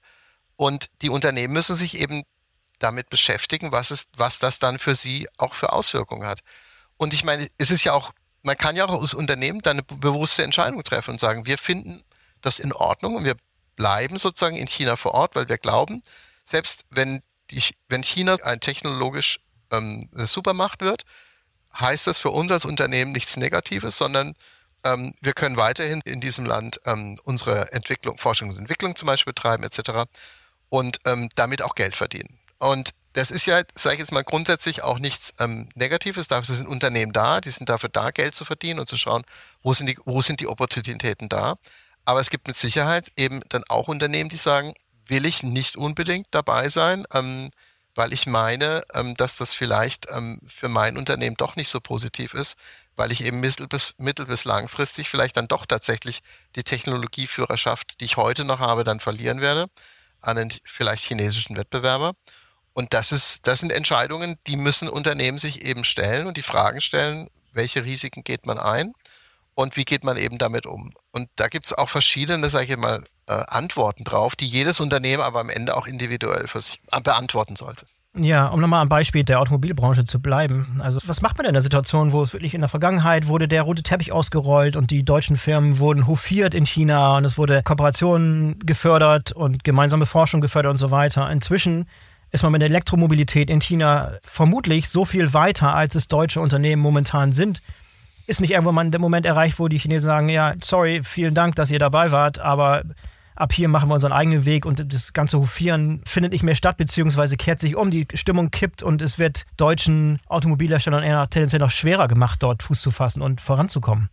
Und die Unternehmen müssen sich eben damit beschäftigen, was ist, was das dann für sie auch für Auswirkungen hat. Und ich meine, es ist ja auch, man kann ja auch als Unternehmen dann eine bewusste Entscheidung treffen und sagen, wir finden das in Ordnung und wir bleiben sozusagen in China vor Ort, weil wir glauben, selbst wenn die, wenn China ein technologisch ähm, Supermacht wird, heißt das für uns als Unternehmen nichts Negatives, sondern ähm, wir können weiterhin in diesem Land ähm, unsere Entwicklung, Forschung und Entwicklung zum Beispiel betreiben etc. und ähm, damit auch Geld verdienen. Und das ist ja, sage ich jetzt mal, grundsätzlich auch nichts ähm, Negatives. Dafür sind Unternehmen da, die sind dafür da, Geld zu verdienen und zu schauen, wo sind die, wo sind die Opportunitäten da. Aber es gibt mit Sicherheit eben dann auch Unternehmen, die sagen, will ich nicht unbedingt dabei sein, ähm, weil ich meine, ähm, dass das vielleicht ähm, für mein Unternehmen doch nicht so positiv ist, weil ich eben mittel bis, mittel bis langfristig vielleicht dann doch tatsächlich die Technologieführerschaft, die ich heute noch habe, dann verlieren werde an einen vielleicht chinesischen Wettbewerber. Und das ist, das sind Entscheidungen, die müssen Unternehmen sich eben stellen und die Fragen stellen, welche Risiken geht man ein und wie geht man eben damit um. Und da gibt es auch verschiedene, sage ich mal, äh, Antworten drauf, die jedes Unternehmen aber am Ende auch individuell für sich beantworten sollte. Ja, um nochmal am Beispiel der Automobilbranche zu bleiben. Also, was macht man denn in der Situation, wo es wirklich in der Vergangenheit wurde der rote Teppich ausgerollt und die deutschen Firmen wurden hofiert in China und es wurde Kooperationen gefördert und gemeinsame Forschung gefördert und so weiter. Inzwischen ist man mit der Elektromobilität in China vermutlich so viel weiter, als es deutsche Unternehmen momentan sind. Ist nicht irgendwann mal der Moment erreicht, wo die Chinesen sagen, ja, sorry, vielen Dank, dass ihr dabei wart, aber ab hier machen wir unseren eigenen Weg und das ganze Hofieren findet nicht mehr statt, beziehungsweise kehrt sich um, die Stimmung kippt und es wird deutschen Automobilherstellern eher tendenziell noch schwerer gemacht, dort Fuß zu fassen und voranzukommen.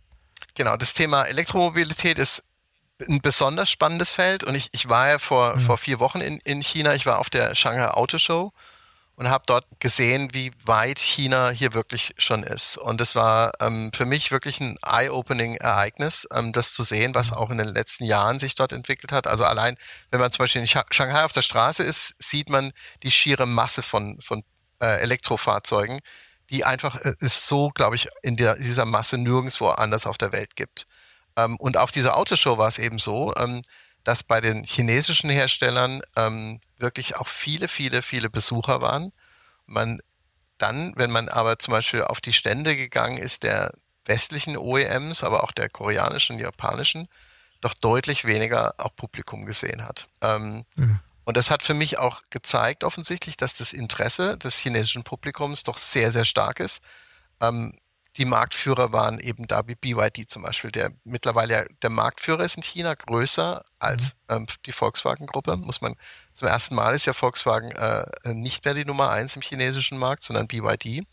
Genau, das Thema Elektromobilität ist ein besonders spannendes Feld und ich, ich war ja vor, mhm. vor vier Wochen in, in China, ich war auf der Shanghai Auto Show und habe dort gesehen, wie weit China hier wirklich schon ist. Und es war ähm, für mich wirklich ein eye-opening Ereignis, ähm, das zu sehen, was mhm. auch in den letzten Jahren sich dort entwickelt hat. Also allein, wenn man zum Beispiel in Shanghai auf der Straße ist, sieht man die schiere Masse von, von äh, Elektrofahrzeugen, die einfach äh, es so, glaube ich, in der, dieser Masse nirgendwo anders auf der Welt gibt. Ähm, und auf dieser Autoshow war es eben so, ähm, dass bei den chinesischen Herstellern ähm, wirklich auch viele, viele, viele Besucher waren. Man dann, wenn man aber zum Beispiel auf die Stände gegangen ist der westlichen OEMs, aber auch der koreanischen, japanischen, doch deutlich weniger auch Publikum gesehen hat. Ähm, mhm. Und das hat für mich auch gezeigt, offensichtlich, dass das Interesse des chinesischen Publikums doch sehr, sehr stark ist. Ähm, die Marktführer waren eben da wie BYD zum Beispiel, der mittlerweile der Marktführer ist in China, größer als mhm. ähm, die Volkswagen-Gruppe. Muss man zum ersten Mal ist ja Volkswagen äh, nicht mehr die Nummer eins im chinesischen Markt, sondern BYD.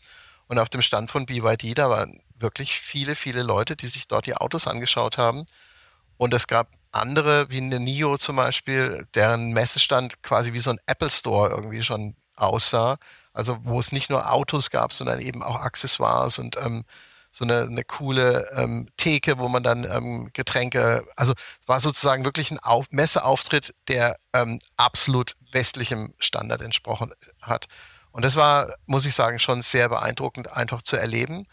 Und auf dem Stand von BYD, da waren wirklich viele, viele Leute, die sich dort die Autos angeschaut haben. Und es gab andere, wie eine NIO zum Beispiel, deren Messestand quasi wie so ein Apple Store irgendwie schon aussah also wo es nicht nur Autos gab, sondern eben auch Accessoires und ähm, so eine, eine coole ähm, Theke, wo man dann ähm, Getränke, also war sozusagen wirklich ein Auf Messeauftritt, der ähm, absolut westlichem Standard entsprochen hat. Und das war, muss ich sagen, schon sehr beeindruckend, einfach zu erleben,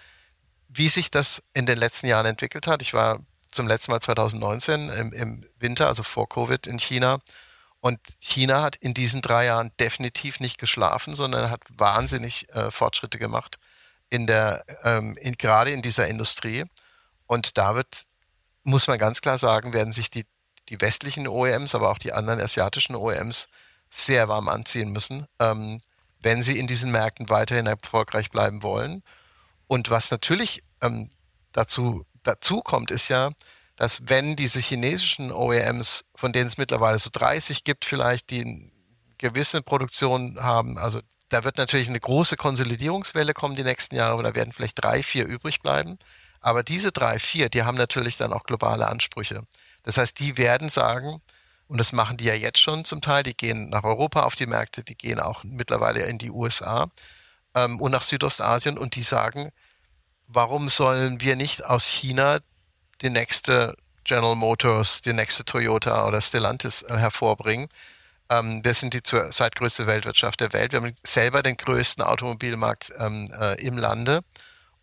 wie sich das in den letzten Jahren entwickelt hat. Ich war zum letzten Mal 2019 im, im Winter, also vor Covid in China und China hat in diesen drei Jahren definitiv nicht geschlafen, sondern hat wahnsinnig äh, Fortschritte gemacht in der, ähm, in, gerade in dieser Industrie. Und da wird, muss man ganz klar sagen, werden sich die, die westlichen OEMs, aber auch die anderen asiatischen OEMs sehr warm anziehen müssen, ähm, wenn sie in diesen Märkten weiterhin erfolgreich bleiben wollen. Und was natürlich ähm, dazu, dazu kommt, ist ja, dass wenn diese chinesischen OEMs, von denen es mittlerweile so 30 gibt, vielleicht, die eine gewisse Produktion haben, also da wird natürlich eine große Konsolidierungswelle kommen die nächsten Jahre, und da werden vielleicht drei, vier übrig bleiben. Aber diese drei, vier, die haben natürlich dann auch globale Ansprüche. Das heißt, die werden sagen, und das machen die ja jetzt schon zum Teil, die gehen nach Europa auf die Märkte, die gehen auch mittlerweile in die USA ähm, und nach Südostasien und die sagen, warum sollen wir nicht aus China die nächste General Motors, die nächste Toyota oder Stellantis äh, hervorbringen. Ähm, wir sind die zweitgrößte Weltwirtschaft der Welt. Wir haben selber den größten Automobilmarkt ähm, äh, im Lande.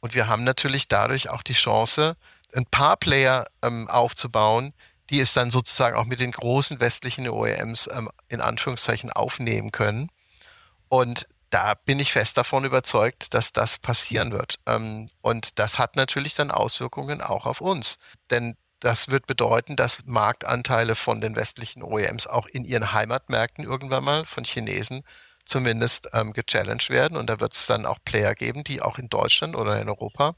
Und wir haben natürlich dadurch auch die Chance, ein paar Player ähm, aufzubauen, die es dann sozusagen auch mit den großen westlichen OEMs ähm, in Anführungszeichen aufnehmen können. Und da bin ich fest davon überzeugt, dass das passieren wird. Ähm, und das hat natürlich dann Auswirkungen auch auf uns. Denn das wird bedeuten, dass Marktanteile von den westlichen OEMs auch in ihren Heimatmärkten irgendwann mal von Chinesen zumindest ähm, gechallenged werden. Und da wird es dann auch Player geben, die auch in Deutschland oder in Europa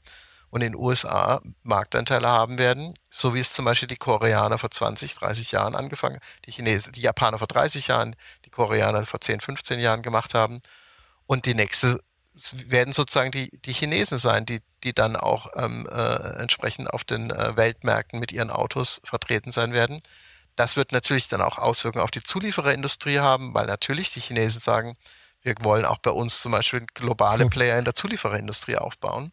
und in den USA Marktanteile haben werden, so wie es zum Beispiel die Koreaner vor 20, 30 Jahren angefangen, die Chinesen, die Japaner vor 30 Jahren, die Koreaner vor 10, 15 Jahren gemacht haben. Und die nächste werden sozusagen die, die Chinesen sein, die, die dann auch ähm, äh, entsprechend auf den äh, Weltmärkten mit ihren Autos vertreten sein werden. Das wird natürlich dann auch Auswirkungen auf die Zuliefererindustrie haben, weil natürlich die Chinesen sagen, wir wollen auch bei uns zum Beispiel globale Player in der Zuliefererindustrie aufbauen.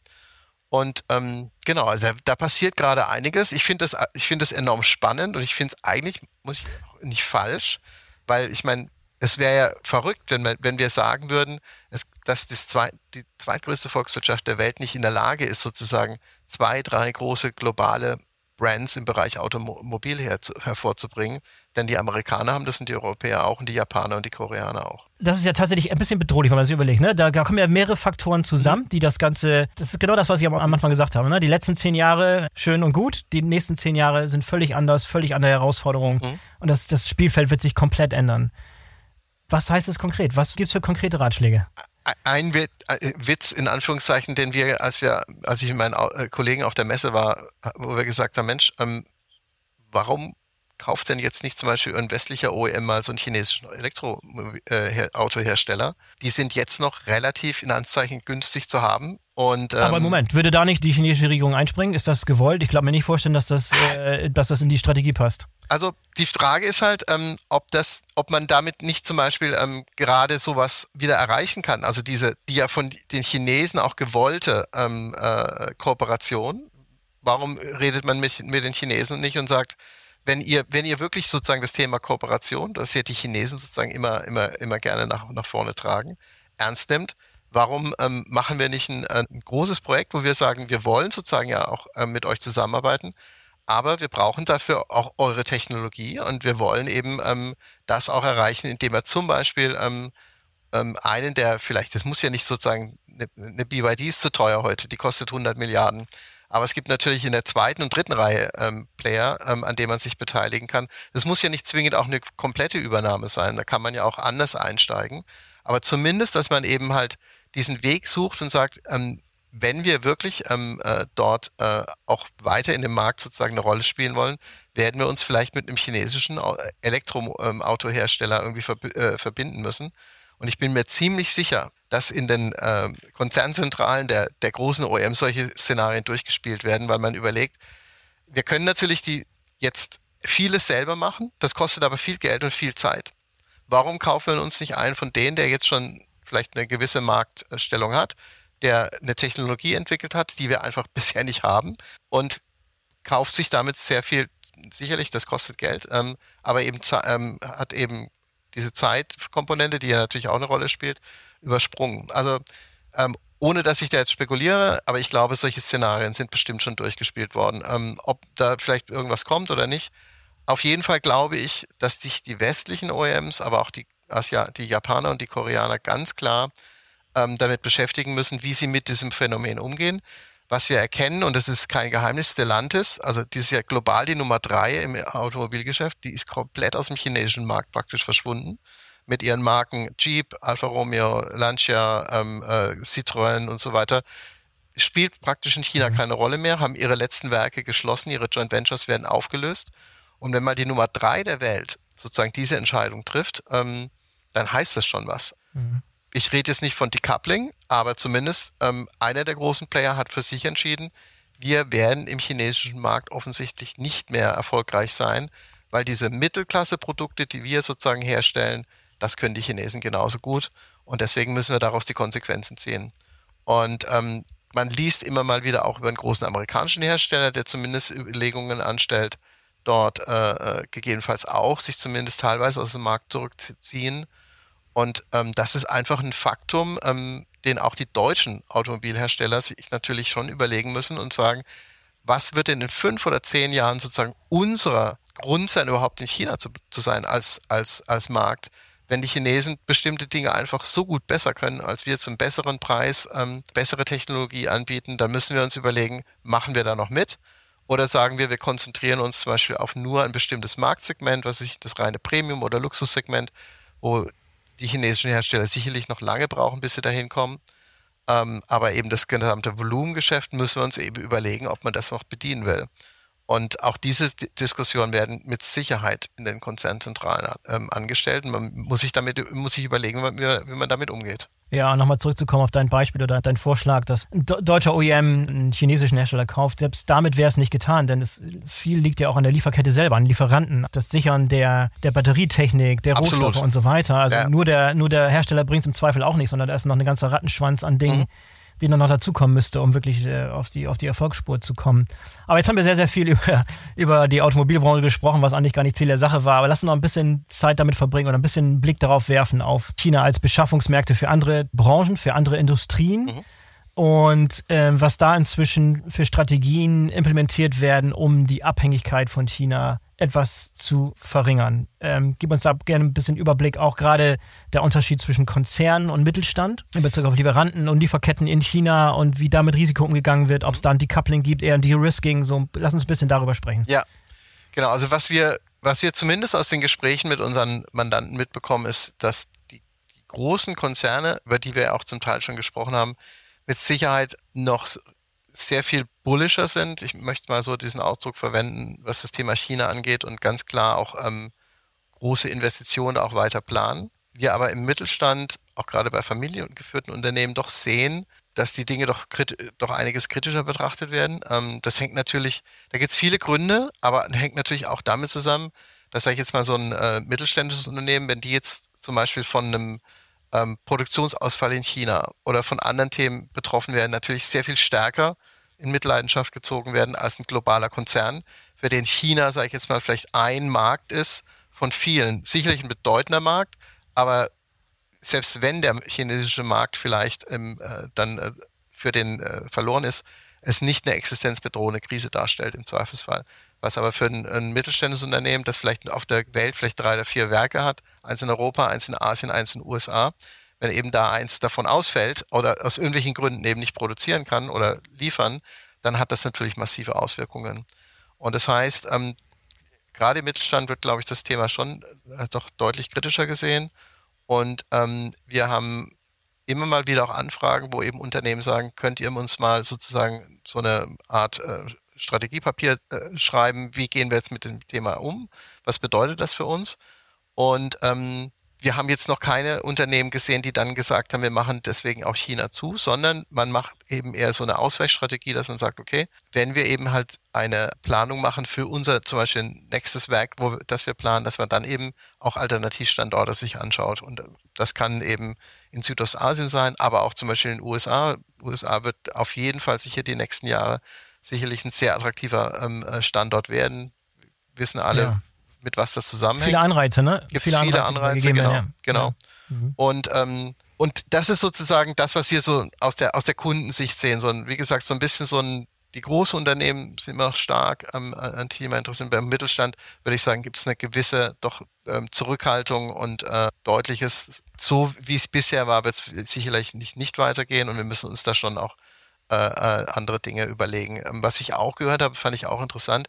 Und ähm, genau, also da, da passiert gerade einiges. Ich finde das, ich finde das enorm spannend und ich finde es eigentlich, muss ich nicht falsch, weil ich meine, es wäre ja verrückt, wenn, wir, wenn wir sagen würden, es, dass das zwei, die zweitgrößte Volkswirtschaft der Welt nicht in der Lage ist, sozusagen zwei, drei große globale Brands im Bereich Automobil her, hervorzubringen. Denn die Amerikaner haben das und die Europäer auch und die Japaner und die Koreaner auch. Das ist ja tatsächlich ein bisschen bedrohlich, wenn man sich überlegt. Ne? Da kommen ja mehrere Faktoren zusammen, mhm. die das Ganze, das ist genau das, was ich am Anfang gesagt habe. Ne? Die letzten zehn Jahre schön und gut, die nächsten zehn Jahre sind völlig anders, völlig andere Herausforderungen. Mhm. Und das, das Spielfeld wird sich komplett ändern. Was heißt es konkret? Was gibt es für konkrete Ratschläge? Ein äh, Witz in Anführungszeichen, den wir, als wir, als ich mit meinen äh, Kollegen auf der Messe war, wo wir gesagt haben, Mensch, ähm, warum kauft denn jetzt nicht zum Beispiel ein westlicher OEM mal so einen chinesischen Elektroautohersteller? Äh, die sind jetzt noch relativ in Anzeichen günstig zu haben. Und, ähm, Aber Moment, würde da nicht die chinesische Regierung einspringen? Ist das gewollt? Ich glaube mir nicht vorstellen, dass das, äh, dass das in die Strategie passt. Also die Frage ist halt, ähm, ob das, ob man damit nicht zum Beispiel ähm, gerade sowas wieder erreichen kann. Also diese, die ja von den Chinesen auch gewollte ähm, äh, Kooperation. Warum redet man mit, mit den Chinesen nicht und sagt, wenn ihr, wenn ihr wirklich sozusagen das Thema Kooperation, das ja die Chinesen sozusagen immer, immer, immer gerne nach, nach vorne tragen, ernst nimmt, warum ähm, machen wir nicht ein, ein, großes Projekt, wo wir sagen, wir wollen sozusagen ja auch äh, mit euch zusammenarbeiten, aber wir brauchen dafür auch eure Technologie und wir wollen eben ähm, das auch erreichen, indem wir zum Beispiel ähm, ähm, einen der vielleicht, das muss ja nicht sozusagen, eine, eine BYD ist zu teuer heute, die kostet 100 Milliarden. Aber es gibt natürlich in der zweiten und dritten Reihe ähm, Player, ähm, an denen man sich beteiligen kann. Das muss ja nicht zwingend auch eine komplette Übernahme sein. Da kann man ja auch anders einsteigen. Aber zumindest, dass man eben halt diesen Weg sucht und sagt, ähm, wenn wir wirklich ähm, äh, dort äh, auch weiter in dem Markt sozusagen eine Rolle spielen wollen, werden wir uns vielleicht mit einem chinesischen Elektroautohersteller irgendwie verb äh, verbinden müssen. Und ich bin mir ziemlich sicher, dass in den äh, Konzernzentralen der, der großen OEM solche Szenarien durchgespielt werden, weil man überlegt, wir können natürlich die jetzt vieles selber machen, das kostet aber viel Geld und viel Zeit. Warum kaufen wir uns nicht einen von denen, der jetzt schon vielleicht eine gewisse Marktstellung hat, der eine Technologie entwickelt hat, die wir einfach bisher nicht haben und kauft sich damit sehr viel, sicherlich, das kostet Geld, ähm, aber eben ähm, hat eben diese Zeitkomponente, die ja natürlich auch eine Rolle spielt, übersprungen. Also ähm, ohne dass ich da jetzt spekuliere, aber ich glaube, solche Szenarien sind bestimmt schon durchgespielt worden. Ähm, ob da vielleicht irgendwas kommt oder nicht. Auf jeden Fall glaube ich, dass sich die westlichen OEMs, aber auch die, Asia, die Japaner und die Koreaner ganz klar ähm, damit beschäftigen müssen, wie sie mit diesem Phänomen umgehen was wir erkennen, und das ist kein Geheimnis, Stellantis, also die ist ja global die Nummer drei im Automobilgeschäft, die ist komplett aus dem chinesischen Markt praktisch verschwunden. Mit ihren Marken Jeep, Alfa Romeo, Lancia, ähm, äh, Citroën und so weiter. Spielt praktisch in China mhm. keine Rolle mehr, haben ihre letzten Werke geschlossen, ihre Joint Ventures werden aufgelöst. Und wenn mal die Nummer drei der Welt sozusagen diese Entscheidung trifft, ähm, dann heißt das schon was. Mhm ich rede jetzt nicht von Decoupling, aber zumindest ähm, einer der großen Player hat für sich entschieden, wir werden im chinesischen Markt offensichtlich nicht mehr erfolgreich sein, weil diese Mittelklasse-Produkte, die wir sozusagen herstellen, das können die Chinesen genauso gut. Und deswegen müssen wir daraus die Konsequenzen ziehen. Und ähm, man liest immer mal wieder auch über einen großen amerikanischen Hersteller, der zumindest Überlegungen anstellt, dort äh, äh gegebenenfalls auch sich zumindest teilweise aus dem Markt zurückzuziehen. Und ähm, das ist einfach ein Faktum, ähm, den auch die deutschen Automobilhersteller sich natürlich schon überlegen müssen und sagen, was wird denn in fünf oder zehn Jahren sozusagen unser Grund sein, überhaupt in China zu, zu sein als, als, als Markt, wenn die Chinesen bestimmte Dinge einfach so gut besser können, als wir zum besseren Preis ähm, bessere Technologie anbieten, dann müssen wir uns überlegen, machen wir da noch mit? Oder sagen wir, wir konzentrieren uns zum Beispiel auf nur ein bestimmtes Marktsegment, was ich das reine Premium- oder Luxussegment, wo die chinesischen Hersteller sicherlich noch lange brauchen, bis sie dahin kommen. Ähm, aber eben das gesamte Volumengeschäft müssen wir uns eben überlegen, ob man das noch bedienen will. Und auch diese Diskussionen werden mit Sicherheit in den Konzernzentralen ähm, angestellt. Und man muss sich damit, muss sich überlegen, wie man, damit umgeht. Ja, nochmal zurückzukommen auf dein Beispiel oder dein Vorschlag, dass ein deutscher OEM einen chinesischen Hersteller kauft. Selbst damit wäre es nicht getan, denn es, viel liegt ja auch an der Lieferkette selber, an Lieferanten, das Sichern der, der Batterietechnik, der Absolut. Rohstoffe und so weiter. Also ja. nur, der, nur der Hersteller bringt es im Zweifel auch nicht, sondern da ist noch ein ganzer Rattenschwanz an Dingen. Mhm die dann noch dazukommen müsste, um wirklich äh, auf, die, auf die Erfolgsspur zu kommen. Aber jetzt haben wir sehr, sehr viel über, über die Automobilbranche gesprochen, was eigentlich gar nicht Ziel der Sache war. Aber lass uns noch ein bisschen Zeit damit verbringen oder ein bisschen Blick darauf werfen, auf China als Beschaffungsmärkte für andere Branchen, für andere Industrien. Mhm und äh, was da inzwischen für Strategien implementiert werden, um die Abhängigkeit von China etwas zu verringern. Ähm, gib uns da gerne ein bisschen Überblick, auch gerade der Unterschied zwischen Konzernen und Mittelstand in Bezug auf Lieferanten und Lieferketten in China und wie da mit Risiko umgegangen wird, ob es da ein Decoupling gibt, eher ein De-Risking. So, lass uns ein bisschen darüber sprechen. Ja, genau. Also was wir, was wir zumindest aus den Gesprächen mit unseren Mandanten mitbekommen, ist, dass die, die großen Konzerne, über die wir auch zum Teil schon gesprochen haben, mit Sicherheit noch sehr viel bullischer sind. Ich möchte mal so diesen Ausdruck verwenden, was das Thema China angeht und ganz klar auch ähm, große Investitionen auch weiter planen. Wir aber im Mittelstand, auch gerade bei familiengeführten Unternehmen, doch sehen, dass die Dinge doch, doch einiges kritischer betrachtet werden. Ähm, das hängt natürlich, da gibt es viele Gründe, aber hängt natürlich auch damit zusammen, dass sage ich jetzt mal so ein äh, mittelständisches Unternehmen, wenn die jetzt zum Beispiel von einem ähm, Produktionsausfall in China oder von anderen Themen betroffen werden, natürlich sehr viel stärker in Mitleidenschaft gezogen werden als ein globaler Konzern, für den China, sage ich jetzt mal, vielleicht ein Markt ist von vielen. Sicherlich ein bedeutender Markt, aber selbst wenn der chinesische Markt vielleicht ähm, äh, dann äh, für den äh, verloren ist, es nicht eine existenzbedrohende Krise darstellt im Zweifelsfall. Was aber für ein, ein mittelständisches Unternehmen, das vielleicht auf der Welt vielleicht drei oder vier Werke hat, eins in Europa, eins in Asien, eins in den USA, wenn eben da eins davon ausfällt oder aus irgendwelchen Gründen eben nicht produzieren kann oder liefern, dann hat das natürlich massive Auswirkungen. Und das heißt, ähm, gerade im Mittelstand wird, glaube ich, das Thema schon äh, doch deutlich kritischer gesehen. Und ähm, wir haben immer mal wieder auch Anfragen, wo eben Unternehmen sagen, könnt ihr uns mal sozusagen so eine Art äh, Strategiepapier äh, schreiben, wie gehen wir jetzt mit dem Thema um, was bedeutet das für uns? Und ähm, wir haben jetzt noch keine Unternehmen gesehen, die dann gesagt haben, wir machen deswegen auch China zu, sondern man macht eben eher so eine Ausweichstrategie, dass man sagt, okay, wenn wir eben halt eine Planung machen für unser zum Beispiel nächstes Werk, wo das wir planen, dass man dann eben auch Alternativstandorte sich anschaut. Und das kann eben in Südostasien sein, aber auch zum Beispiel in den USA. USA wird auf jeden Fall sicher die nächsten Jahre sicherlich ein sehr attraktiver ähm, Standort werden. Wissen alle, ja mit was das zusammenhängt. Viele Anreize, ne? Gibt viele, viele Anreize, Anreize genau. Ja. genau. Ja. Mhm. Und, ähm, und das ist sozusagen das, was wir so aus der, aus der Kundensicht sehen. So ein, wie gesagt, so ein bisschen so ein, die großen Unternehmen sind immer noch stark am, an Thema interessiert. Beim Mittelstand würde ich sagen, gibt es eine gewisse doch ähm, Zurückhaltung und äh, deutliches, so wie es bisher war, wird es sicherlich nicht, nicht weitergehen und wir müssen uns da schon auch äh, äh, andere Dinge überlegen. Ähm, was ich auch gehört habe, fand ich auch interessant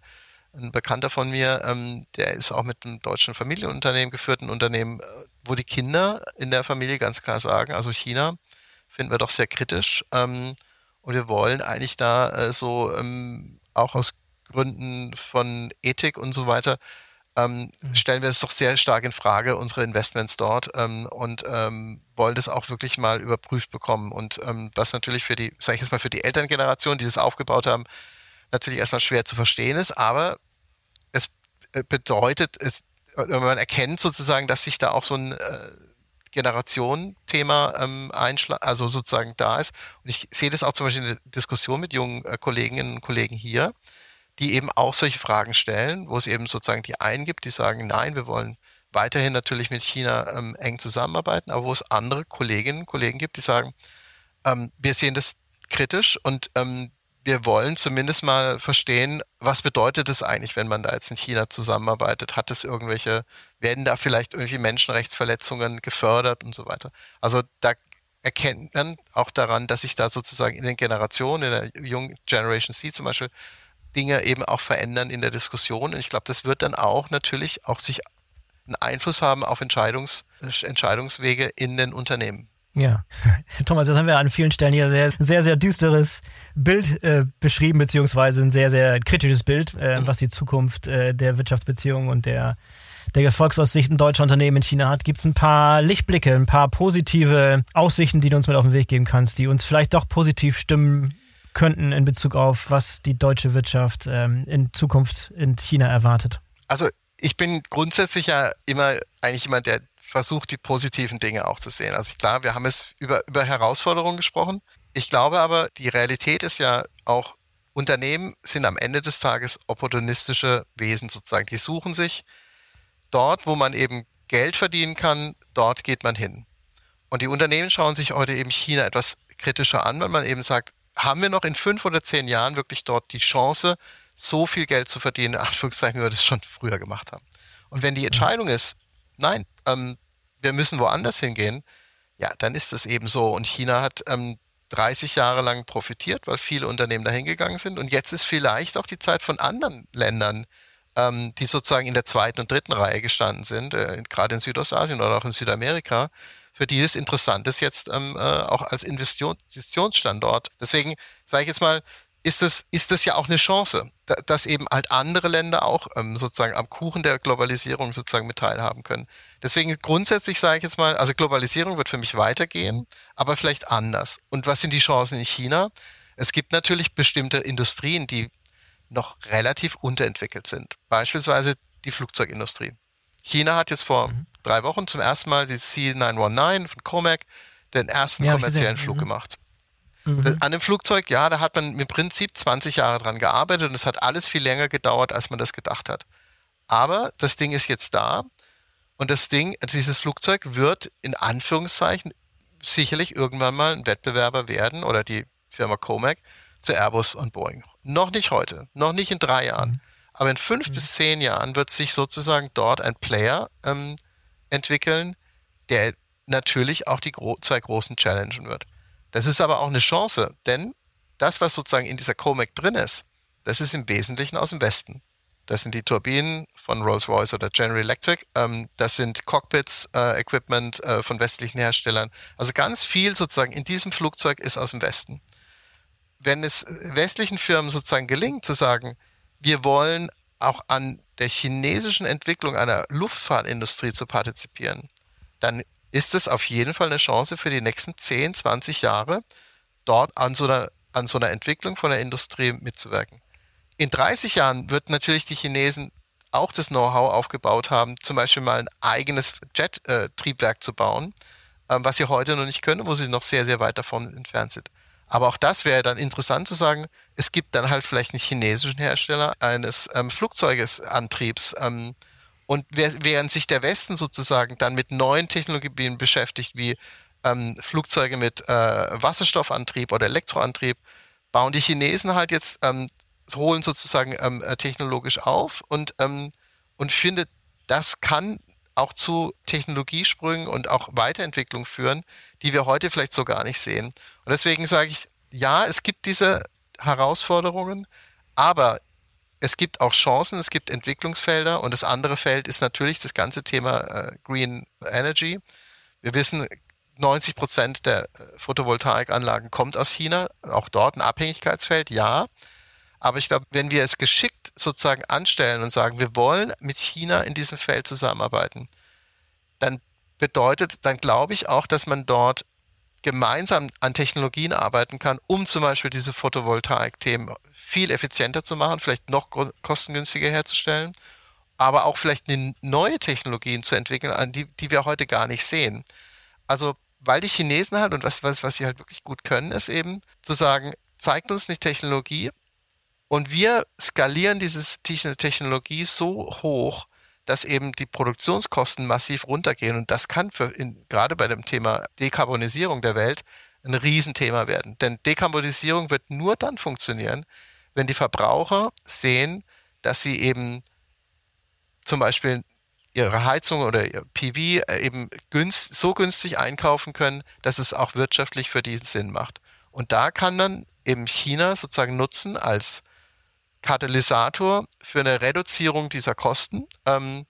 ein Bekannter von mir, ähm, der ist auch mit einem deutschen Familienunternehmen geführten Unternehmen, äh, wo die Kinder in der Familie ganz klar sagen, also China finden wir doch sehr kritisch. Ähm, und wir wollen eigentlich da äh, so ähm, auch aus Gründen von Ethik und so weiter ähm, mhm. stellen wir es doch sehr stark in Frage, unsere Investments dort ähm, und ähm, wollen das auch wirklich mal überprüft bekommen. Und ähm, was natürlich für die, sage ich jetzt mal, für die Elterngeneration, die das aufgebaut haben, natürlich erstmal schwer zu verstehen ist, aber bedeutet, es, man erkennt sozusagen, dass sich da auch so ein äh, Generationenthema ähm, einschlag, also sozusagen da ist. Und ich sehe das auch zum Beispiel in der Diskussion mit jungen äh, Kolleginnen und Kollegen hier, die eben auch solche Fragen stellen, wo es eben sozusagen die einen gibt, die sagen, nein, wir wollen weiterhin natürlich mit China ähm, eng zusammenarbeiten, aber wo es andere Kolleginnen und Kollegen gibt, die sagen, ähm, wir sehen das kritisch und ähm, wir wollen zumindest mal verstehen, was bedeutet es eigentlich, wenn man da jetzt in China zusammenarbeitet? Hat es irgendwelche, werden da vielleicht irgendwie Menschenrechtsverletzungen gefördert und so weiter? Also da erkennt man auch daran, dass sich da sozusagen in den Generationen, in der jungen Generation C zum Beispiel, Dinge eben auch verändern in der Diskussion. Und ich glaube, das wird dann auch natürlich auch sich einen Einfluss haben auf Entscheidungs, Entscheidungswege in den Unternehmen. Ja, Thomas, das haben wir an vielen Stellen hier sehr, sehr, sehr düsteres Bild äh, beschrieben, beziehungsweise ein sehr, sehr kritisches Bild, äh, was die Zukunft äh, der Wirtschaftsbeziehungen und der, der Erfolgsaussichten deutscher Unternehmen in China hat. Gibt es ein paar Lichtblicke, ein paar positive Aussichten, die du uns mit auf den Weg geben kannst, die uns vielleicht doch positiv stimmen könnten in Bezug auf, was die deutsche Wirtschaft ähm, in Zukunft in China erwartet? Also ich bin grundsätzlich ja immer eigentlich jemand, der versucht, die positiven Dinge auch zu sehen. Also klar, wir haben es über, über Herausforderungen gesprochen. Ich glaube aber, die Realität ist ja auch, Unternehmen sind am Ende des Tages opportunistische Wesen sozusagen. Die suchen sich dort, wo man eben Geld verdienen kann, dort geht man hin. Und die Unternehmen schauen sich heute eben China etwas kritischer an, weil man eben sagt, haben wir noch in fünf oder zehn Jahren wirklich dort die Chance, so viel Geld zu verdienen, in Anführungszeichen, wie wir das schon früher gemacht haben. Und wenn die Entscheidung ist, nein, ähm, wir müssen woanders hingehen, ja, dann ist das eben so. Und China hat ähm, 30 Jahre lang profitiert, weil viele Unternehmen dahin gegangen sind. Und jetzt ist vielleicht auch die Zeit von anderen Ländern, ähm, die sozusagen in der zweiten und dritten Reihe gestanden sind, äh, gerade in Südostasien oder auch in Südamerika, für die es interessant ist jetzt ähm, äh, auch als Investitionsstandort. Deswegen sage ich jetzt mal, ist das, ist das ja auch eine Chance, dass eben halt andere Länder auch ähm, sozusagen am Kuchen der Globalisierung sozusagen mit teilhaben können. Deswegen grundsätzlich sage ich jetzt mal, also Globalisierung wird für mich weitergehen, aber vielleicht anders. Und was sind die Chancen in China? Es gibt natürlich bestimmte Industrien, die noch relativ unterentwickelt sind. Beispielsweise die Flugzeugindustrie. China hat jetzt vor mhm. drei Wochen zum ersten Mal die C919 von Comac den ersten ja, kommerziellen Flug mhm. gemacht. Mhm. An dem Flugzeug, ja, da hat man im Prinzip 20 Jahre dran gearbeitet und es hat alles viel länger gedauert, als man das gedacht hat. Aber das Ding ist jetzt da und das Ding, dieses Flugzeug wird in Anführungszeichen sicherlich irgendwann mal ein Wettbewerber werden oder die Firma Comac zu Airbus und Boeing. Noch nicht heute, noch nicht in drei Jahren. Mhm. Aber in fünf mhm. bis zehn Jahren wird sich sozusagen dort ein Player ähm, entwickeln, der natürlich auch die gro zwei großen challengen wird. Das ist aber auch eine Chance, denn das, was sozusagen in dieser Comac drin ist, das ist im Wesentlichen aus dem Westen. Das sind die Turbinen von Rolls-Royce oder General Electric. Ähm, das sind Cockpits, äh, Equipment äh, von westlichen Herstellern. Also ganz viel sozusagen in diesem Flugzeug ist aus dem Westen. Wenn es westlichen Firmen sozusagen gelingt zu sagen, wir wollen auch an der chinesischen Entwicklung einer Luftfahrtindustrie zu partizipieren, dann ist es auf jeden Fall eine Chance für die nächsten 10, 20 Jahre, dort an so einer, an so einer Entwicklung von der Industrie mitzuwirken. In 30 Jahren wird natürlich die Chinesen auch das Know-how aufgebaut haben, zum Beispiel mal ein eigenes Jet-Triebwerk zu bauen, ähm, was sie heute noch nicht können, wo sie noch sehr, sehr weit davon entfernt sind. Aber auch das wäre dann interessant zu sagen, es gibt dann halt vielleicht einen chinesischen Hersteller eines ähm, Flugzeugesantriebs, ähm, und während sich der Westen sozusagen dann mit neuen Technologien beschäftigt, wie ähm, Flugzeuge mit äh, Wasserstoffantrieb oder Elektroantrieb, bauen die Chinesen halt jetzt, ähm, holen sozusagen ähm, äh, technologisch auf und, ähm, und findet, das kann auch zu Technologiesprüngen und auch Weiterentwicklung führen, die wir heute vielleicht so gar nicht sehen. Und deswegen sage ich, ja, es gibt diese Herausforderungen, aber es gibt auch Chancen, es gibt Entwicklungsfelder und das andere Feld ist natürlich das ganze Thema äh, Green Energy. Wir wissen, 90 Prozent der äh, Photovoltaikanlagen kommt aus China, auch dort ein Abhängigkeitsfeld, ja. Aber ich glaube, wenn wir es geschickt sozusagen anstellen und sagen, wir wollen mit China in diesem Feld zusammenarbeiten, dann bedeutet, dann glaube ich auch, dass man dort gemeinsam an Technologien arbeiten kann, um zum Beispiel diese Photovoltaik-Themen viel effizienter zu machen, vielleicht noch kostengünstiger herzustellen, aber auch vielleicht neue Technologien zu entwickeln, an die, die wir heute gar nicht sehen. Also, weil die Chinesen halt und was, was, was sie halt wirklich gut können, ist eben zu sagen, zeigt uns nicht Technologie und wir skalieren diese Technologie so hoch, dass eben die Produktionskosten massiv runtergehen. Und das kann für in, gerade bei dem Thema Dekarbonisierung der Welt ein Riesenthema werden. Denn Dekarbonisierung wird nur dann funktionieren, wenn die Verbraucher sehen, dass sie eben zum Beispiel ihre Heizung oder ihr PV äh, eben günst, so günstig einkaufen können, dass es auch wirtschaftlich für die Sinn macht. Und da kann man eben China sozusagen nutzen als Katalysator für eine Reduzierung dieser Kosten. Ähm,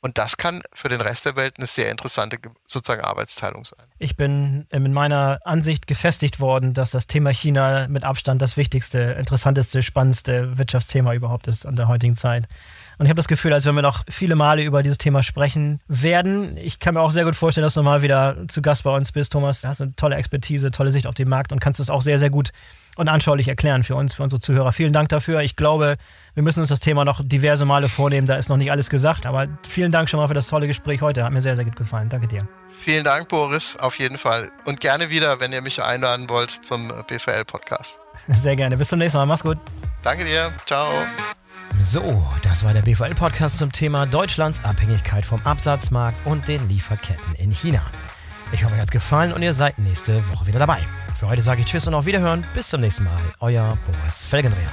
und das kann für den Rest der Welt eine sehr interessante sozusagen Arbeitsteilung sein. Ich bin in ähm, meiner Ansicht gefestigt worden, dass das Thema China mit Abstand das wichtigste, interessanteste, spannendste Wirtschaftsthema überhaupt ist an der heutigen Zeit. Und ich habe das Gefühl, als wenn wir noch viele Male über dieses Thema sprechen werden. Ich kann mir auch sehr gut vorstellen, dass du mal wieder zu Gast bei uns bist, Thomas. Du hast eine tolle Expertise, tolle Sicht auf den Markt und kannst es auch sehr, sehr gut und anschaulich erklären für uns, für unsere Zuhörer. Vielen Dank dafür. Ich glaube, wir müssen uns das Thema noch diverse Male vornehmen. Da ist noch nicht alles gesagt. Aber vielen Dank schon mal für das tolle Gespräch heute. Hat mir sehr, sehr gut gefallen. Danke dir. Vielen Dank, Boris. Auf jeden Fall. Und gerne wieder, wenn ihr mich einladen wollt zum BVL-Podcast. Sehr gerne. Bis zum nächsten Mal. Mach's gut. Danke dir. Ciao. So, das war der BVL-Podcast zum Thema Deutschlands Abhängigkeit vom Absatzmarkt und den Lieferketten in China. Ich hoffe, euch hat's gefallen und ihr seid nächste Woche wieder dabei. Für heute sage ich Tschüss und auf Wiederhören. Bis zum nächsten Mal. Euer Boris Felgendreher.